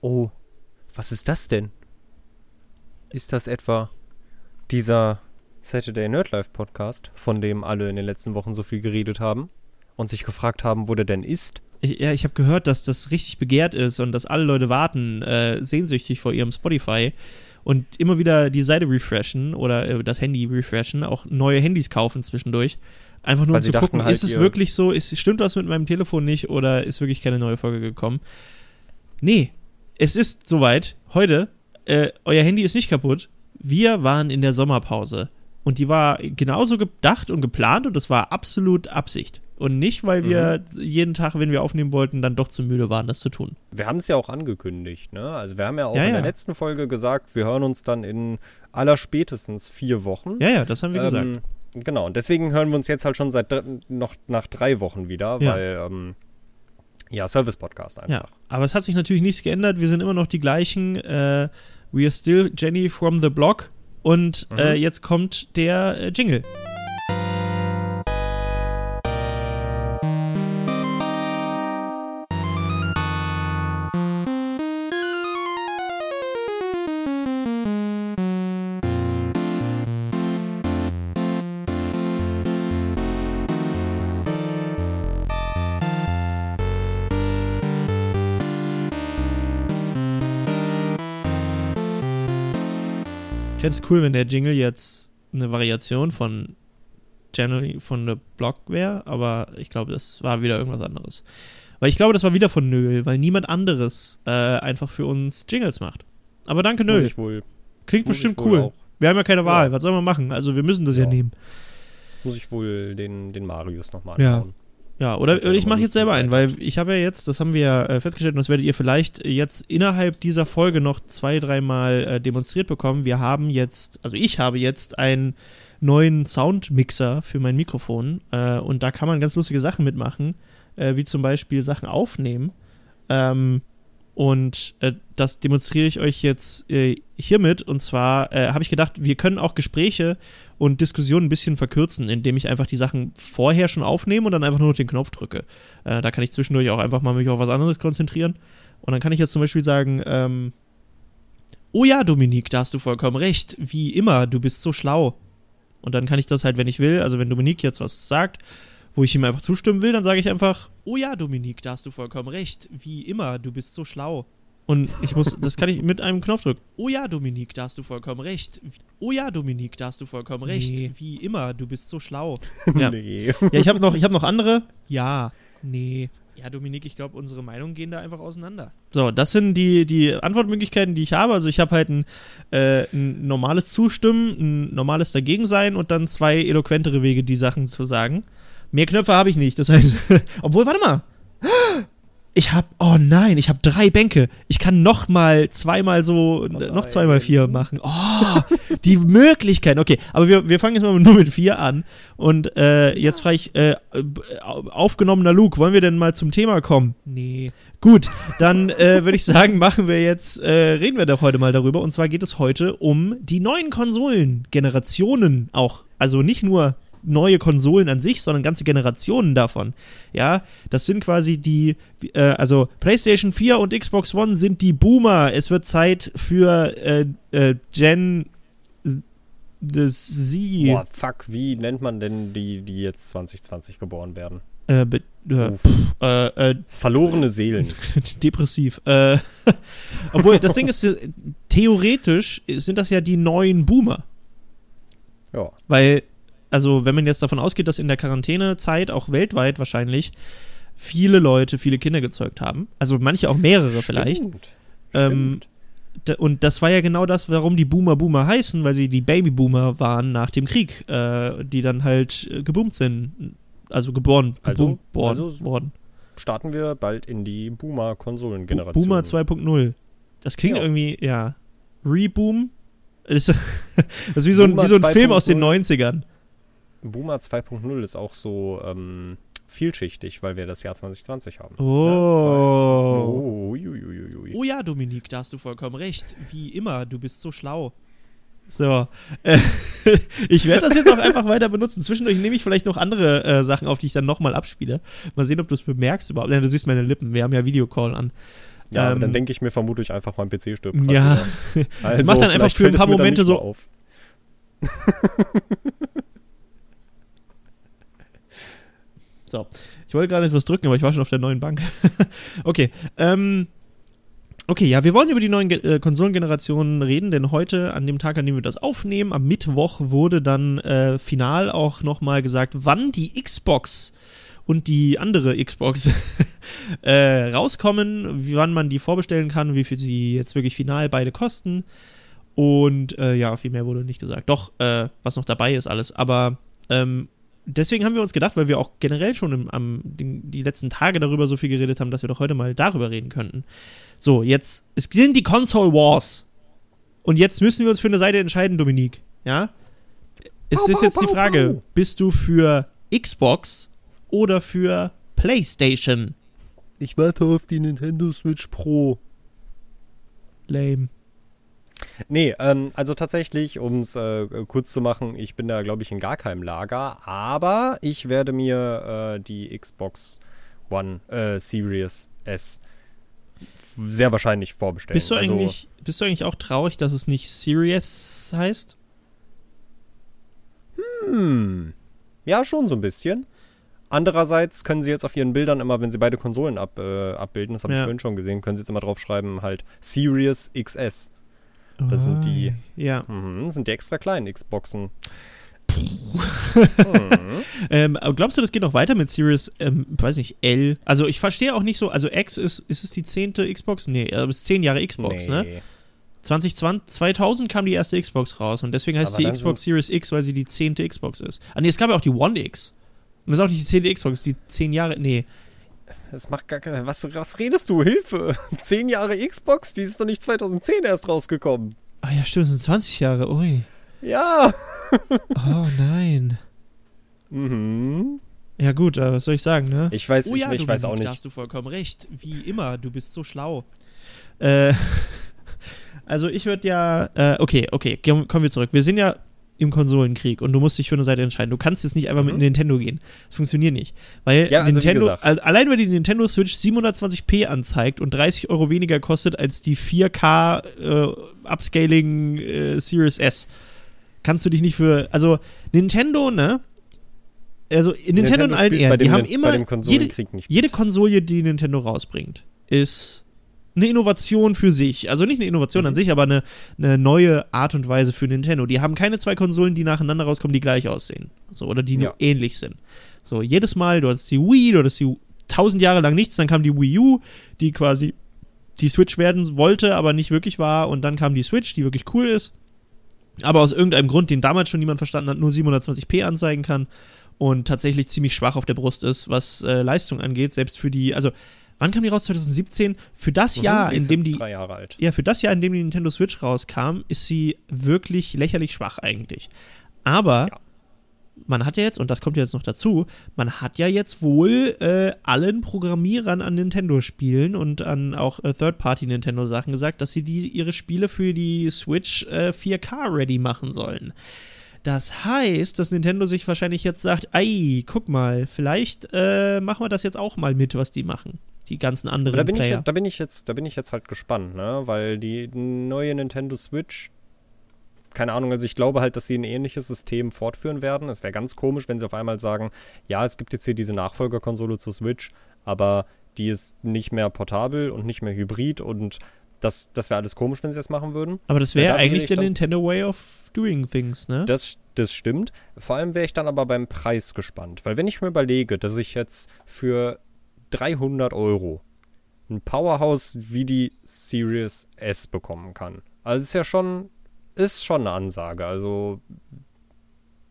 Oh, was ist das denn? Ist das etwa dieser Saturday Nerd Life Podcast, von dem alle in den letzten Wochen so viel geredet haben und sich gefragt haben, wo der denn ist? Ich, ja, ich habe gehört, dass das richtig begehrt ist und dass alle Leute warten, äh, sehnsüchtig vor ihrem Spotify und immer wieder die Seite refreshen oder äh, das Handy refreshen, auch neue Handys kaufen zwischendurch. Einfach nur um zu gucken, halt, ist es wirklich so, ist, stimmt was mit meinem Telefon nicht oder ist wirklich keine neue Folge gekommen? Nee, es ist soweit. Heute, äh, euer Handy ist nicht kaputt. Wir waren in der Sommerpause. Und die war genauso gedacht und geplant und das war absolut Absicht. Und nicht, weil wir Mhm. jeden Tag, wenn wir aufnehmen wollten, dann doch zu müde waren, das zu tun. Wir haben es ja auch angekündigt, ne? Also wir haben ja auch Ja, in ja. der letzten Folge gesagt, wir hören uns dann in allerspätestens vier Wochen. Ja, ja, das haben wir gesagt. Ähm, genau, und deswegen hören wir uns jetzt halt schon seit noch nach drei Wochen wieder, Ja. weil ähm, ja, Service-Podcast Ja, einfach. aber es hat sich natürlich nichts geändert. Wir sind immer noch die gleichen. Äh, we are still Jenny from the block. Und Mhm. äh, jetzt kommt der äh, Jingle. Fände es cool, wenn der Jingle jetzt eine Variation von Generally von the Block wäre, aber ich glaube, das war wieder irgendwas anderes. Weil ich glaube, das war wieder von Nöl, weil niemand anderes äh, einfach für uns Jingles macht. Aber danke, ich wohl, Klingt bestimmt cool. auch, Wir haben ja keine Wahl. Ja. Was soll man machen? Also, wir müssen das ja, Ja. nehmen. muss ich wohl den, den Marius nochmal anschauen. Ja, ja oder ich noch mache jetzt selber einen, weil ich habe ja jetzt, das haben wir ja äh, festgestellt und das werdet ihr vielleicht jetzt innerhalb dieser Folge noch zwei, dreimal äh, demonstriert bekommen. Wir haben jetzt, also ich habe jetzt einen neuen Soundmixer für mein Mikrofon äh, und da kann man ganz lustige Sachen mitmachen, äh, wie zum Beispiel Sachen aufnehmen. Ähm, und äh, das demonstriere ich euch jetzt äh, hiermit. Und zwar äh, habe ich gedacht, wir können auch Gespräche und Diskussionen ein bisschen verkürzen, indem ich einfach die Sachen vorher schon aufnehme und dann einfach nur noch den Knopf drücke. Äh, da kann ich zwischendurch auch einfach mal mich auf was anderes konzentrieren. Und dann kann ich jetzt zum Beispiel sagen, ähm, oh ja, Dominik, da hast du vollkommen recht. Wie immer, du bist so schlau. Und dann kann ich das halt, wenn ich will, also wenn Dominik jetzt was sagt, wo ich ihm einfach zustimmen will, dann sage ich einfach, oh ja, Dominik, da hast du vollkommen recht. Wie immer, du bist so schlau. Und ich muss, das kann ich mit einem Knopf drücken. Oh ja, Dominik, da hast du vollkommen recht. Oh ja, Dominik, da hast du vollkommen recht. Nee. Wie immer, du bist so schlau. Ja. nee. Ja, ich habe noch, ich hab noch andere. Ja, nee. Ja, Dominik, ich glaube, unsere Meinungen gehen da einfach auseinander. So, das sind die, die Antwortmöglichkeiten, die ich habe. Also ich habe halt ein, äh, ein normales Zustimmen, ein normales Dagegensein und dann zwei eloquentere Wege, die Sachen zu sagen. Mehr Knöpfe habe ich nicht. Das heißt, obwohl, warte mal. Ich habe, oh nein, ich habe drei Bänke. Ich kann noch mal zweimal so, noch nein. zweimal vier machen. Oh, die Möglichkeiten. Okay, aber wir, wir fangen jetzt mal nur mit vier an. Und äh, jetzt frage ich, äh, au- aufgenommener Luke, wollen wir denn mal zum Thema kommen? Nee. Gut, dann äh, würde ich sagen, machen wir jetzt, äh, reden wir doch heute mal darüber. Und zwar geht es heute um die neuen Konsolen, Generationen auch. Also nicht nur neue Konsolen an sich, sondern ganze Generationen davon. Ja, das sind quasi die, äh, also PlayStation 4 und Xbox One sind die Boomer. Es wird Zeit für äh, äh, Gen das Sie. Boah, fuck, wie nennt man denn die, die jetzt 2020 geboren werden? Äh, be- äh, pff, äh, äh, Verlorene Seelen. depressiv. Äh, obwohl, das Ding ist, äh, theoretisch sind das ja die neuen Boomer. Ja. Weil, also, wenn man jetzt davon ausgeht, dass in der Quarantänezeit auch weltweit wahrscheinlich viele Leute viele Kinder gezeugt haben, also manche auch mehrere vielleicht, Stimmt. ähm, Stimmt. D- Und das war ja genau das, warum die Boomer Boomer heißen, weil sie die Babyboomer waren nach dem Krieg, äh, die dann halt äh, geboomt sind. Also geboren, Also- geboomt worden, also worden. Starten wir bald in die Boomer-Konsolengeneration. Boomer 2.0. Das klingt Ja. irgendwie, ja. Reboom? Das ist, das ist wie so ein, Boomer wie so ein Film aus den 2.0. 90ern. Boomer 2.0 ist auch so ähm, vielschichtig, weil wir das Jahr 2020 haben. Oh. Oh, uiuiuiui. Oh ja, Dominik, da hast du vollkommen recht. Wie immer, du bist so schlau. So. Äh, ich werde das jetzt auch einfach weiter benutzen. Zwischendurch nehme ich vielleicht noch andere äh, Sachen auf, die ich dann nochmal abspiele. Mal sehen, ob du es bemerkst überhaupt. Ja, du siehst meine Lippen. Wir haben ja Videocall an. Ja, Ähm, dann denke ich mir vermutlich einfach, mein PC stirbt. Ja. Also, mach dann einfach für ein paar Momente so- auf. So, ich wollte gerade etwas drücken, aber ich war schon auf der neuen Bank. okay, ähm, okay, ja, wir wollen über die neuen Ge äh, Konsolengenerationen reden, denn heute, an dem Tag, an dem wir das aufnehmen, am Mittwoch, wurde dann äh, final auch nochmal gesagt, wann die Xbox und die andere Xbox äh, rauskommen, wie wann man die vorbestellen kann, wie viel sie jetzt wirklich final beide kosten. Und äh, ja, viel mehr wurde nicht gesagt. Doch, äh, was noch dabei ist, alles. Aber ähm, deswegen haben wir uns gedacht, weil wir auch generell schon im, am, den, die letzten Tage darüber so viel geredet haben, dass wir doch heute mal darüber reden könnten. So, jetzt, es sind die Console Wars. Und jetzt müssen wir uns für eine Seite entscheiden, Dominik. Ja? Es ist jetzt die Frage, bist du für Xbox oder für PlayStation? Ich warte auf die Nintendo Switch Pro. Lame. Nee, ähm, also tatsächlich, um es äh, kurz zu machen, ich bin da, glaube ich, in gar keinem Lager, aber ich werde mir äh, die Xbox One äh, Series S sehr wahrscheinlich vorbestellen. Bist du, also, eigentlich, bist du eigentlich auch traurig, dass es nicht Serious heißt? Hm. Ja, schon so ein bisschen. Andererseits können sie jetzt auf ihren Bildern immer, wenn sie beide Konsolen ab, äh, abbilden, das habe Ja. ich vorhin schon gesehen, können sie jetzt immer drauf schreiben, halt Series XS. Das sind die- Ja. Das sind die extra kleinen Xboxen. Ähm, aber glaubst du, das geht noch weiter mit Series, ähm, weiß nicht, L? Also ich verstehe auch nicht so, also X ist, ist es die zehnte Xbox? Nee, es ist zehn Jahre Xbox, ne? nee. 2020, 2000 kam die erste Xbox raus und deswegen heißt Aber die Xbox Series X, weil sie die zehnte Xbox ist. Ah nee, es gab ja auch die One X. Und das ist auch nicht die zehnte Xbox, die zehn Jahre, nee. Das macht gar keine. Was, was redest du? Hilfe! Zehn Jahre Xbox? Die ist doch nicht 2010 erst rausgekommen. Ah ja, stimmt, es sind 20 Jahre, ui. Ja! Oh nein. Mhm. Ja gut, aber was soll ich sagen, ne? Ich weiß, Oh ich, ja, ich weiß Dominik, auch Da nicht. hast du vollkommen recht. Wie immer, du bist so schlau. Äh, also ich würde ja, äh, okay, okay, komm- kommen wir zurück. Wir sind ja im Konsolenkrieg und du musst dich für eine Seite entscheiden. Du kannst jetzt nicht einfach mit Mhm. Nintendo gehen. Das funktioniert nicht. Weil Ja, also Nintendo, allein weil die Nintendo Switch 720p anzeigt und 30 Euro weniger kostet als die 4K äh, Upscaling äh, Series S, kannst du dich nicht für, also Nintendo, ne? Also Nintendo, in allen Ehren, die haben immer jede, jede Konsole, die Nintendo rausbringt, ist eine Innovation für sich. Also nicht eine Innovation an Mhm. sich, aber eine, eine neue Art und Weise für Nintendo. Die haben keine zwei Konsolen, die nacheinander rauskommen, die gleich aussehen. So, oder die nur Ja. ähnlich sind. So, jedes Mal, du hast die Wii, du hast die tausend Jahre lang nichts, dann kam die Wii U, die quasi die Switch werden wollte, aber nicht wirklich war, und dann kam die Switch, die wirklich cool ist, aber aus irgendeinem Grund, den damals schon niemand verstanden hat, nur 720p anzeigen kann und tatsächlich ziemlich schwach auf der Brust ist, was äh, Leistung angeht, selbst für die, also wann kam die raus? 2017? Für das Mhm, Jahr, in dem die ja, für das Jahr, in dem die Nintendo Switch rauskam, ist sie wirklich lächerlich schwach eigentlich. Aber Ja. man hat ja jetzt, und das kommt ja jetzt noch dazu, man hat ja jetzt wohl äh, allen Programmierern an Nintendo-Spielen und an auch äh, Third-Party-Nintendo-Sachen gesagt, dass sie die, ihre Spiele für die Switch äh, 4K-ready machen sollen. Das heißt, dass Nintendo sich wahrscheinlich jetzt sagt, ei, guck mal, vielleicht äh, machen wir das jetzt auch mal mit, was die machen. Die ganzen anderen da bin, ich, Player. da, bin ich jetzt, da bin ich jetzt halt gespannt, ne? Weil die neue Nintendo Switch, keine Ahnung, also ich glaube halt, dass sie ein ähnliches System fortführen werden. Es wäre ganz komisch, wenn sie auf einmal sagen, ja, es gibt jetzt hier diese Nachfolgerkonsole zur Switch, aber die ist nicht mehr portabel und nicht mehr hybrid und das, das wäre alles komisch, wenn sie das machen würden. Aber das Ja, wäre wäre eigentlich ich der dann- Nintendo Way of Doing Things, ne? Das, das stimmt. Vor allem wäre ich dann aber beim Preis gespannt. Weil wenn ich mir überlege, dass ich jetzt für 300 Euro ein Powerhouse wie die Series S bekommen kann. Also es ist ja schon, ist schon eine Ansage. Also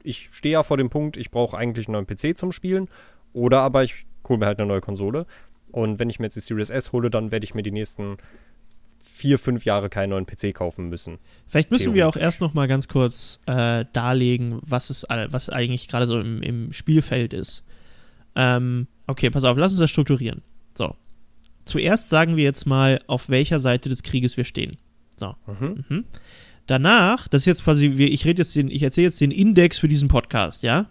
ich stehe ja vor dem Punkt, ich brauche eigentlich einen neuen PC zum Spielen. Oder aber ich hole mir halt eine neue Konsole. Und wenn ich mir jetzt die Series S hole, dann werde ich mir die nächsten vier, fünf Jahre keinen neuen PC kaufen müssen. Vielleicht müssen wir auch erst noch mal ganz kurz äh, darlegen, was es all- was eigentlich gerade so im, im Spielfeld ist. Ähm, okay, pass auf, lass uns das strukturieren. So. Zuerst sagen wir jetzt mal, auf welcher Seite des Krieges wir stehen. Mhm. Mhm. Danach, das ist jetzt quasi, ich rede jetzt den, ich erzähle jetzt den Index für diesen Podcast, ja?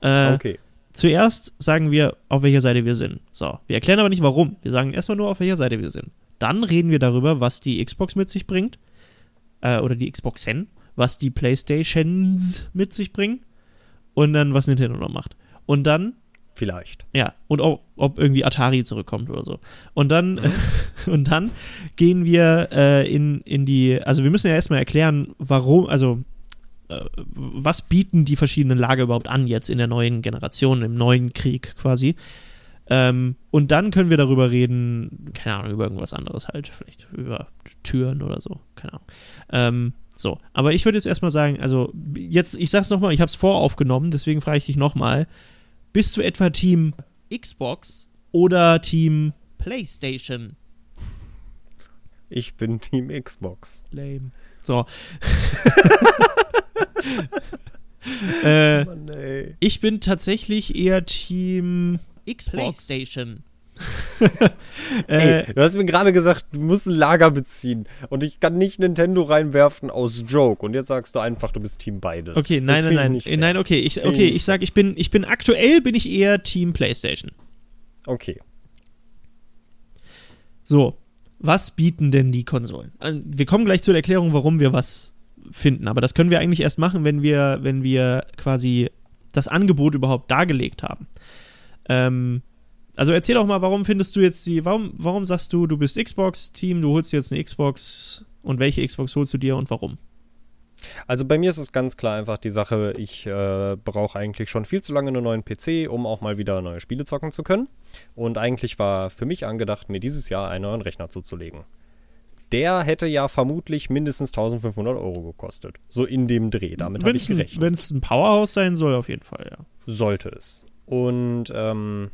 Äh, Okay. Zuerst sagen wir, auf welcher Seite wir sind. So, wir erklären aber nicht warum. Wir sagen erstmal nur, auf welcher Seite wir sind. Dann reden wir darüber, was die Xbox mit sich bringt. Äh, oder die Xboxen, was die Playstations mit sich bringen. Und dann, was Nintendo noch macht. Und dann Vielleicht. ja, und ob, ob irgendwie Atari zurückkommt oder so. Und dann, und dann gehen wir äh, in, in die, also wir müssen ja erstmal erklären, warum, also äh, was bieten die verschiedenen Lager überhaupt an jetzt in der neuen Generation, im neuen Krieg quasi. Ähm, und dann können wir darüber reden, keine Ahnung, über irgendwas anderes halt, vielleicht über Türen oder so, keine Ahnung. Ähm, so, aber ich würde jetzt erstmal sagen, also jetzt, ich sag's nochmal, ich habe es voraufgenommen, deswegen frage ich dich nochmal, bist du etwa Team Xbox oder Team PlayStation? Ich bin Team Xbox. Lame. So. äh, Mann, ich bin tatsächlich eher Team Xbox. PlayStation. äh, Ey, du hast mir gerade gesagt, du musst ein Lager beziehen. Und ich kann nicht Nintendo reinwerfen aus Joke. Und jetzt sagst du einfach, du bist Team beides. okay, Das nein, nein, ich nein. nicht Äh. Nein, okay, ich, okay, ich sag, ich bin, ich bin aktuell bin ich eher Team PlayStation. Okay. So, was bieten denn die Konsolen? Also, Wir kommen gleich zur Erklärung, warum wir was finden, aber das können wir eigentlich erst machen, wenn wir, wenn wir quasi das Angebot überhaupt dargelegt haben. Ähm, also erzähl doch mal, warum findest du jetzt die, warum, warum sagst du, du bist Xbox-Team, du holst jetzt eine Xbox und welche Xbox holst du dir und warum? Also bei mir ist es ganz klar einfach die Sache, ich äh, brauche eigentlich schon viel zu lange einen neuen PC, um auch mal wieder neue Spiele zocken zu können. Und eigentlich war für mich angedacht, mir dieses Jahr einen neuen Rechner zuzulegen. Der hätte ja vermutlich mindestens 1500 Euro gekostet. So in dem Dreh. Damit habe ich gerechnet. Wenn es ein Powerhouse sein soll, auf jeden Fall, ja. sollte es. Und ähm,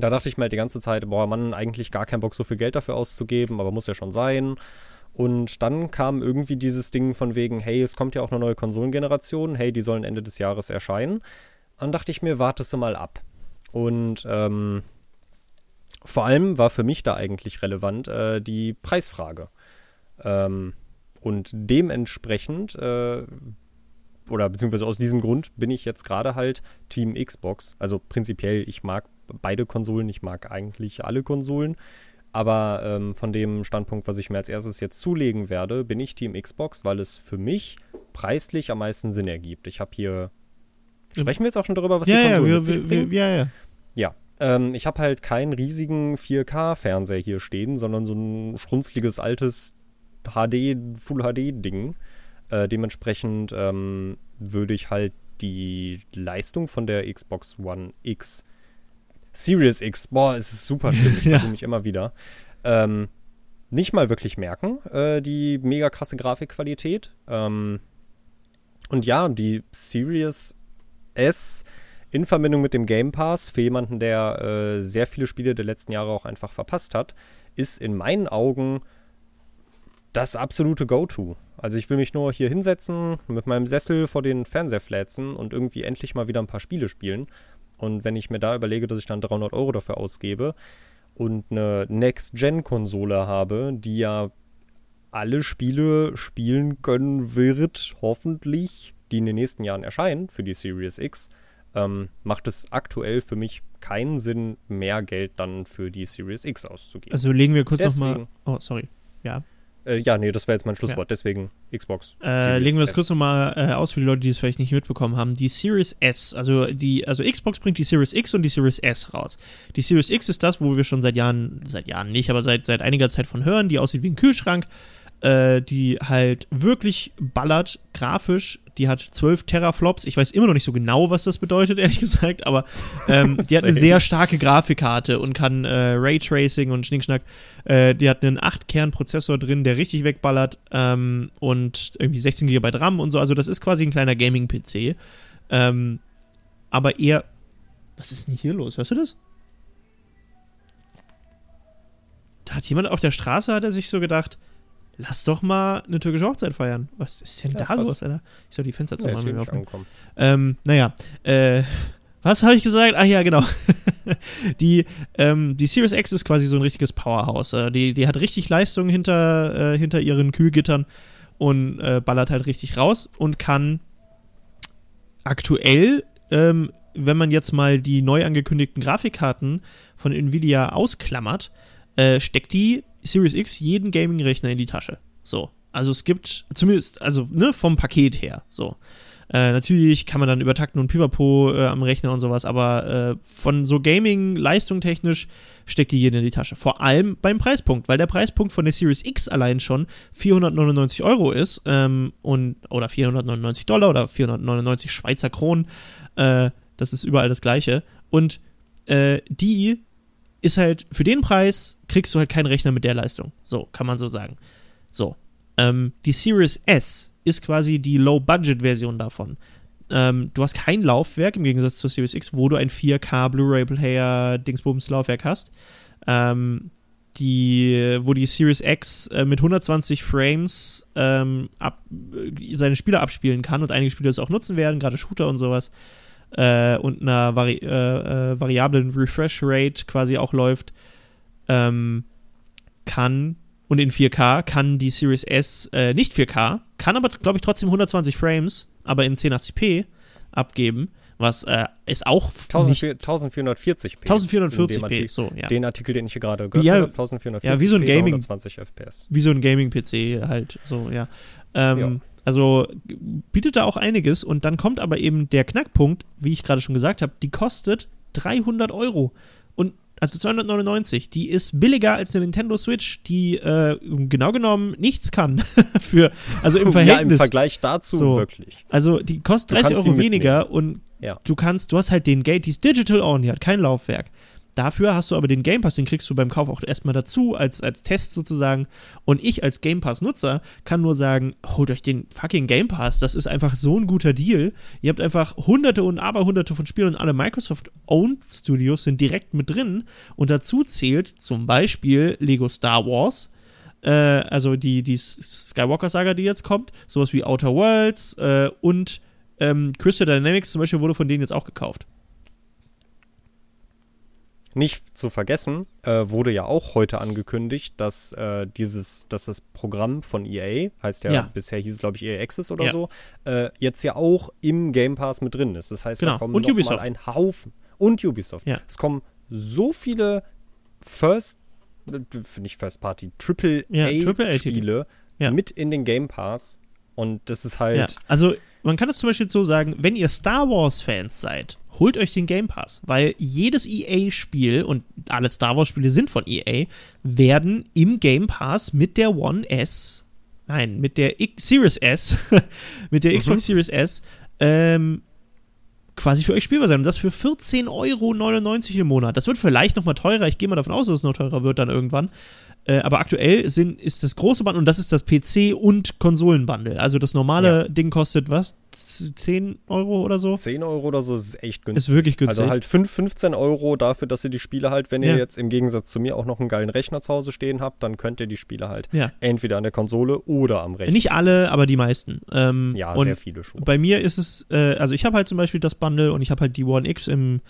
da dachte ich mir halt die ganze Zeit, boah, Mann, eigentlich gar keinen Bock, so viel Geld dafür auszugeben, aber muss ja schon sein. Und dann kam irgendwie dieses Ding von wegen, hey, es kommt ja auch eine neue Konsolengeneration, hey, die sollen Ende des Jahres erscheinen. Dann dachte ich mir, wartest du mal ab. Und ähm, vor allem war für mich da eigentlich relevant äh, die Preisfrage. Ähm, und dementsprechend äh, oder beziehungsweise aus diesem Grund bin ich jetzt gerade halt Team Xbox. Also prinzipiell, ich mag beide Konsolen, ich mag eigentlich alle Konsolen. Aber ähm, von dem Standpunkt, was ich mir als erstes jetzt zulegen werde, bin ich Team Xbox, weil es für mich preislich am meisten Sinn ergibt. Ich habe hier. Sprechen wir jetzt auch schon darüber, was die ja, ja, Konsolen wir, mit sich wir, bringen? wir, ja, ja. Ja, ähm, ich habe halt keinen riesigen 4K-Fernseher hier stehen, sondern so ein schrunzliges altes HD, Full HD-Ding. Äh, dementsprechend ähm, würde ich halt die Leistung von der Xbox One X, Series X, boah, es ist super schlimm, ich Ja. ja. mich immer wieder, ähm, nicht mal wirklich merken, äh, die mega krasse Grafikqualität. Ähm, und ja, die Series S in Verbindung mit dem Game Pass für jemanden, der äh, sehr viele Spiele der letzten Jahre auch einfach verpasst hat, ist in meinen Augen das absolute Go-To. Also ich will mich nur hier hinsetzen, mit meinem Sessel vor den Fernseher flätzen und irgendwie endlich mal wieder ein paar Spiele spielen. Und wenn ich mir da überlege, dass ich dann 300 Euro dafür ausgebe und eine Next-Gen-Konsole habe, die ja alle Spiele spielen können wird, hoffentlich, die in den nächsten Jahren erscheinen für die Series X, ähm, macht es aktuell für mich keinen Sinn, mehr Geld dann für die Series X auszugeben. Also legen wir kurz nochmal. Oh, sorry. Ja. Äh, ja, nee, das wäre jetzt mein Schlusswort. Deswegen Xbox. Äh, legen wir das kurz nochmal äh, aus für die Leute, die es vielleicht nicht mitbekommen haben. Die Series S, also die, also Xbox bringt die Series X und die Series S raus. Die Series X ist das, wo wir schon seit Jahren, seit Jahren nicht, aber seit, seit einiger Zeit von hören, die aussieht wie ein Kühlschrank, äh, die halt wirklich ballert, grafisch. Die hat 12 Teraflops. Ich weiß immer noch nicht so genau, was das bedeutet, ehrlich gesagt, aber ähm, die hat eine sehr starke Grafikkarte und kann äh, Raytracing und Schnickschnack. Äh, die hat einen 8-Kern-Prozessor drin, der richtig wegballert ähm, und irgendwie 16 GB RAM und so. Also das ist quasi ein kleiner Gaming-PC. Ähm, aber eher. Was ist denn hier los? Hörst du das? Da hat jemand auf der Straße, hat er sich so gedacht, lass doch mal eine türkische Hochzeit feiern. Was ist denn Ja, da krass. los, Alter? Ich soll die Fenster Nee, zumachen, ist wenn wir aufnehmen. Ähm, naja, äh, was habe ich gesagt? Ach ja, genau. die, ähm, die Series X ist quasi so ein richtiges Powerhouse. Äh, die, die hat richtig Leistung hinter, äh, hinter ihren Kühlgittern und äh, ballert halt richtig raus und kann aktuell, ähm, wenn man jetzt mal die neu angekündigten Grafikkarten von Nvidia ausklammert, äh, steckt die Series X jeden Gaming-Rechner in die Tasche. So. Also es gibt zumindest, also ne, vom Paket her. So. Äh, natürlich kann man dann übertakten und Pipapo äh, am Rechner und sowas, aber äh, von so Gaming-Leistung technisch steckt die jeder in die Tasche. Vor allem beim Preispunkt, weil der Preispunkt von der Series X allein schon 499 Euro ist ähm, und oder 499 Dollar oder 499 Schweizer Kronen. Äh, das ist überall das Gleiche. Und äh, die ist halt, für den Preis kriegst du halt keinen Rechner mit der Leistung. So, kann man so sagen. So. Ähm, die Series S ist quasi die Low-Budget-Version davon. Ähm, du hast kein Laufwerk im Gegensatz zur Series X, wo du ein 4K Blu-ray-Player Dingsbums-Laufwerk hast. Ähm, die, wo die Series X äh, mit 120 Frames ähm, ab, äh, seine Spiele abspielen kann und einige Spiele das auch nutzen werden, gerade Shooter und sowas, äh, und einer Vari äh, äh variablen Refresh Rate quasi auch läuft, ähm, kann und in 4K kann die Series S äh, nicht 4K, kann aber, glaube ich, trotzdem 120 Frames, aber in 1080p abgeben, was äh, ist auch 1440p. 1440p, so, ja. Den Artikel, den ich hier gerade gehört ja, habe, 1440p, ja, wie so ein Gaming, 120 FPS. Wie so ein Gaming-PC halt, so, ja. Ähm, ja. Also bietet da auch einiges und dann kommt aber eben der Knackpunkt, wie ich gerade schon gesagt habe, die kostet 300 Euro. Und also 299, die ist billiger als eine Nintendo Switch, die äh, genau genommen nichts kann für also im Verhältnis. Ja, im Vergleich dazu so. wirklich. Also die kostet 30 Euro weniger und ja. du kannst, du hast halt den Gate, die ist digital only, hat kein Laufwerk. Dafür hast du aber den Game Pass, den kriegst du beim Kauf auch erstmal dazu, als, als Test sozusagen. Und ich als Game Pass-Nutzer kann nur sagen, holt euch den fucking Game Pass, das ist einfach so ein guter Deal. Ihr habt einfach hunderte und aberhunderte von Spielen und alle Microsoft-Owned Studios sind direkt mit drin. Und dazu zählt zum Beispiel Lego Star Wars, äh, also die, die Skywalker-Saga, die jetzt kommt, sowas wie Outer Worlds äh, und ähm, Crystal Dynamics zum Beispiel wurde von denen jetzt auch gekauft. Nicht zu vergessen, äh, wurde ja auch heute angekündigt, dass äh, dieses, dass das Programm von EA, heißt ja, ja. bisher hieß es glaube ich EA Access oder ja. so, äh, jetzt ja auch im Game Pass mit drin ist. Das heißt, genau. da kommen und noch Ubisoft. mal ein Haufen und Ubisoft. Ja. Es kommen so viele First, nicht First Party, Triple A Spiele mit in den Game Pass und das ist halt. Also man kann es zum Beispiel so sagen, wenn ihr Star Wars Fans seid holt euch den Game Pass, weil jedes EA-Spiel und alle Star Wars-Spiele sind von EA, werden im Game Pass mit der One S, nein, mit der X Series S, mit der mhm. Xbox Series S, ähm, quasi für euch spielbar sein. Und das für 14,99 Euro im Monat. Das wird vielleicht noch mal teurer. Ich gehe mal davon aus, dass es noch teurer wird dann irgendwann. Äh, aber aktuell sind, ist das große Bundle und das ist das PC- und Konsolenbundle. Also das normale ja. Ding kostet was? 10 Euro oder so? 10 Euro oder so ist echt günstig. Ist wirklich günstig. Also halt 5, 15 Euro dafür, dass ihr die Spiele halt, wenn ihr jetzt im Gegensatz zu mir auch noch einen geilen Rechner zu Hause stehen habt, dann könnt ihr die Spiele halt ja. entweder an der Konsole oder am Rechner. Nicht alle, aber die meisten. Ähm, ja, sehr viele schon. Bei mir ist es, äh, also ich habe halt zum Beispiel das Bundle und ich habe halt die One X im,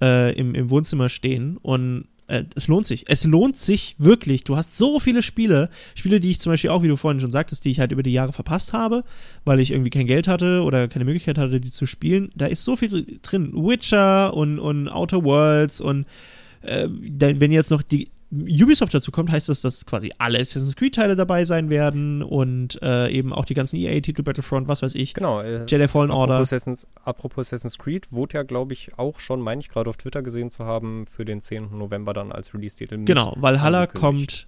äh, im, im Wohnzimmer stehen und äh, es lohnt sich. Es lohnt sich wirklich. Du hast so viele Spiele. Spiele, die ich zum Beispiel auch, wie du vorhin schon sagtest, die ich halt über die Jahre verpasst habe, weil ich irgendwie kein Geld hatte oder keine Möglichkeit hatte, die zu spielen. Da ist so viel drin. Witcher und, und Outer Worlds und äh, wenn jetzt noch die Ubisoft dazu kommt, heißt das, dass quasi alle Assassin's Creed-Teile dabei sein werden und äh, eben auch die ganzen EA-Titel, Battlefront, was weiß ich. Genau. Äh, Jedi Fallen Order. Assassin's, apropos Assassin's Creed, wurde ja, glaube ich, auch schon, meine ich gerade auf Twitter gesehen zu haben, für den 10. November dann als Release-Titel. Genau, Valhalla kommt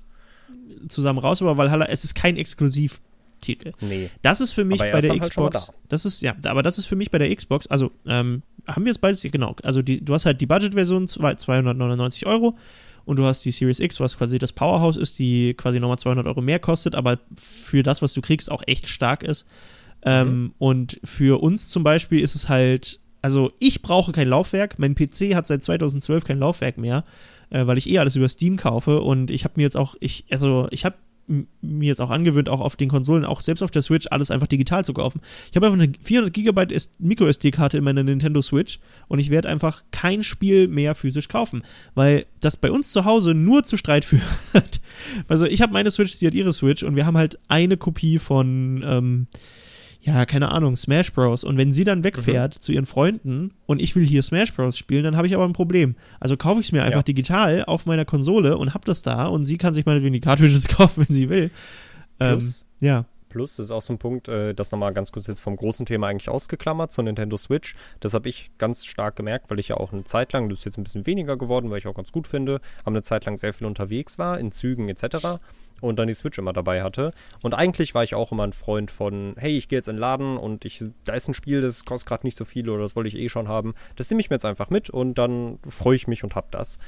zusammen raus, aber Valhalla, es ist kein Exklusiv. Titel. Nee. Das ist für mich bei der halt Xbox. das ist, ja, aber das ist für mich bei der Xbox, also ähm, haben wir es beides, genau. Also die, du hast halt die Budget-Version, 299 Euro und du hast die Series X, was quasi das Powerhouse ist, die quasi nochmal 200 Euro mehr kostet, aber für das, was du kriegst, auch echt stark ist. Ähm, mhm. Und für uns zum Beispiel ist es halt, also ich brauche kein Laufwerk, mein PC hat seit 2012 kein Laufwerk mehr, äh, weil ich eh alles über Steam kaufe und ich habe mir jetzt auch, ich, also ich habe mir jetzt auch angewöhnt, auch auf den Konsolen, auch selbst auf der Switch, alles einfach digital zu kaufen. Ich habe einfach eine 400 GB Micro-SD-Karte in meiner Nintendo Switch und ich werde einfach kein Spiel mehr physisch kaufen, weil das bei uns zu Hause nur zu Streit führt. Also ich habe meine Switch, sie hat ihre Switch und wir haben halt eine Kopie von, ähm, ja, keine Ahnung, Smash Bros. Und wenn sie dann wegfährt zu ihren Freunden und ich will hier Smash Bros. spielen, dann habe ich aber ein Problem. Also kaufe ich es mir einfach Ja. digital auf meiner Konsole und hab das da und sie kann sich meinetwegen die Cartridges kaufen, wenn sie will. Ähm, ja, plus ist auch so ein Punkt, äh, das nochmal ganz kurz jetzt vom großen Thema eigentlich ausgeklammert zur Nintendo Switch. Das habe ich ganz stark gemerkt, weil ich ja auch eine Zeit lang, das ist jetzt ein bisschen weniger geworden, weil ich auch ganz gut finde, aber eine Zeit lang sehr viel unterwegs war, in Zügen etc. und dann die Switch immer dabei hatte. Und eigentlich war ich auch immer ein Freund von, hey, ich gehe jetzt in den Laden und ich, da ist ein Spiel, das kostet gerade nicht so viel oder das wollte ich eh schon haben. Das nehme ich mir jetzt einfach mit und dann freue ich mich und hab das.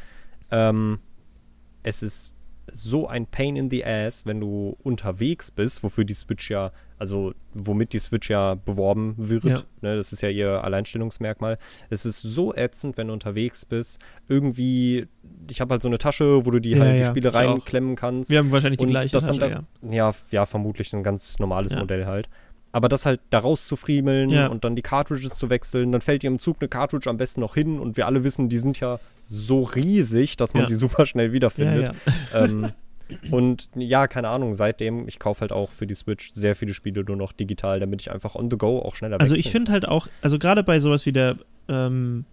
Ähm, es ist so ein Pain in the Ass, wenn du unterwegs bist, wofür die Switch ja, also womit die Switch ja beworben wird. Ja. Ne, das ist ja ihr Alleinstellungsmerkmal. Es ist so ätzend, wenn du unterwegs bist. Irgendwie, ich habe halt so eine Tasche, wo du die Ja, halt ja, die Spiele ich auch. reinklemmen kannst. wir haben wahrscheinlich die gleiche Tasche, da- ja. Ja, ja, vermutlich ein ganz normales Ja. Modell halt. Aber das halt da rauszufriemeln Ja. und dann die Cartridges zu wechseln, dann fällt dir im Zug eine Cartridge am besten noch hin und wir alle wissen, die sind ja so riesig, dass man Ja. sie super schnell Ja, wiederfindet. ja. ähm, und ja, keine Ahnung, seitdem, ich kaufe halt auch für die Switch sehr viele Spiele nur noch digital, damit ich einfach on the go auch schneller Also wechseln ich finde halt auch, also gerade bei sowas wie der, ähm,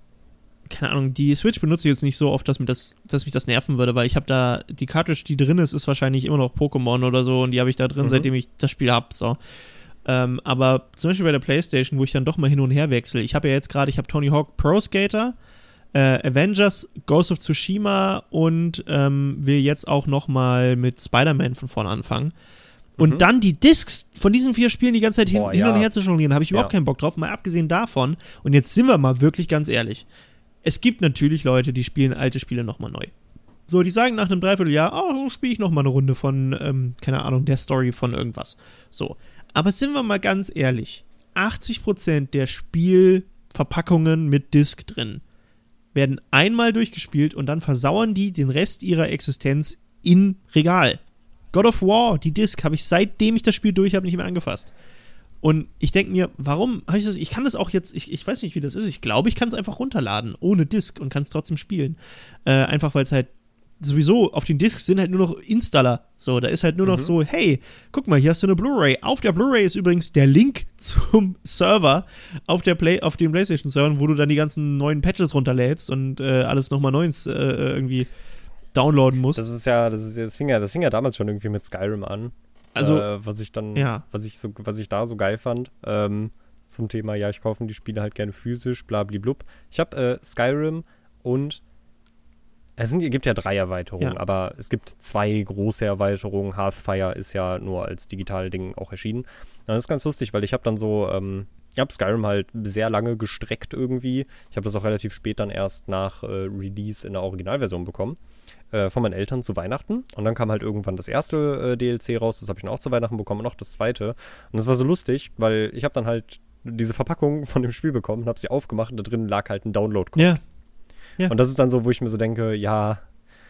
keine Ahnung, die Switch benutze ich jetzt nicht so oft, dass, mir das, dass mich das nerven würde, weil ich habe da, die Cartridge, die drin ist, ist wahrscheinlich immer noch Pokémon oder so und die habe ich da drin, Mhm. seitdem ich das Spiel habe, so. Ähm, aber zum Beispiel bei der Playstation, wo ich dann doch mal hin und her wechsle, ich habe ja jetzt gerade, ich habe Tony Hawk Pro Skater, äh, Avengers, Ghost of Tsushima und ähm, will jetzt auch noch mal mit Spider-Man von vorne anfangen. Und Mhm. dann die Discs von diesen vier Spielen die ganze Zeit hin, Boah, hin und her zu jonglieren, habe ich überhaupt Ja. keinen Bock drauf, mal abgesehen davon. Und jetzt sind wir mal wirklich ganz ehrlich. Es gibt natürlich Leute, die spielen alte Spiele nochmal neu. So, die sagen nach einem Dreivierteljahr, oh, spiele ich nochmal eine Runde von, ähm, keine Ahnung, der Story von irgendwas. So. Aber sind wir mal ganz ehrlich, 80% der Spielverpackungen mit Disc drin werden einmal durchgespielt und dann versauern die den Rest ihrer Existenz in Regal. God of War, die Disc, habe ich seitdem ich das Spiel durch habe nicht mehr angefasst. Und ich denke mir, warum habe ich das? Ich kann das auch jetzt, ich, ich weiß nicht, wie das ist. Ich glaube, ich kann es einfach runterladen, ohne Disc und kann es trotzdem spielen. Äh, einfach weil es halt sowieso auf den Discs sind halt nur noch Installer. So, da ist halt nur noch Mhm. so, hey, guck mal, hier hast du eine Blu-ray. Auf der Blu-ray ist übrigens der Link zum Server auf der Play, auf den PlayStation Servern, wo du dann die ganzen neuen Patches runterlädst und äh, alles nochmal neu ins, äh, irgendwie downloaden musst. Das ist ja, das ist das fing ja, das fing ja damals schon irgendwie mit Skyrim an. Also, äh, was ich dann, ja. was ich so, was ich da so geil fand, ähm, zum Thema, ja, ich kaufe die Spiele halt gerne physisch, blablablub. Ich habe äh, Skyrim und es sind, gibt ja drei Erweiterungen, Ja. aber es gibt zwei große Erweiterungen. Hearthfire ist ja nur als digital Ding auch erschienen. Und das ist ganz lustig, weil ich habe dann so, ähm, ich habe Skyrim halt sehr lange gestreckt irgendwie. Ich habe das auch relativ spät dann erst nach äh, Release in der Originalversion bekommen äh, von meinen Eltern zu Weihnachten. Und dann kam halt irgendwann das erste äh, DLC raus, das habe ich dann auch zu Weihnachten bekommen und auch das zweite. Und das war so lustig, weil ich habe dann halt diese Verpackung von dem Spiel bekommen und habe sie aufgemacht und da drin lag halt ein Download-Code. ja, Ja. Und das ist dann so, wo ich mir so denke, ja,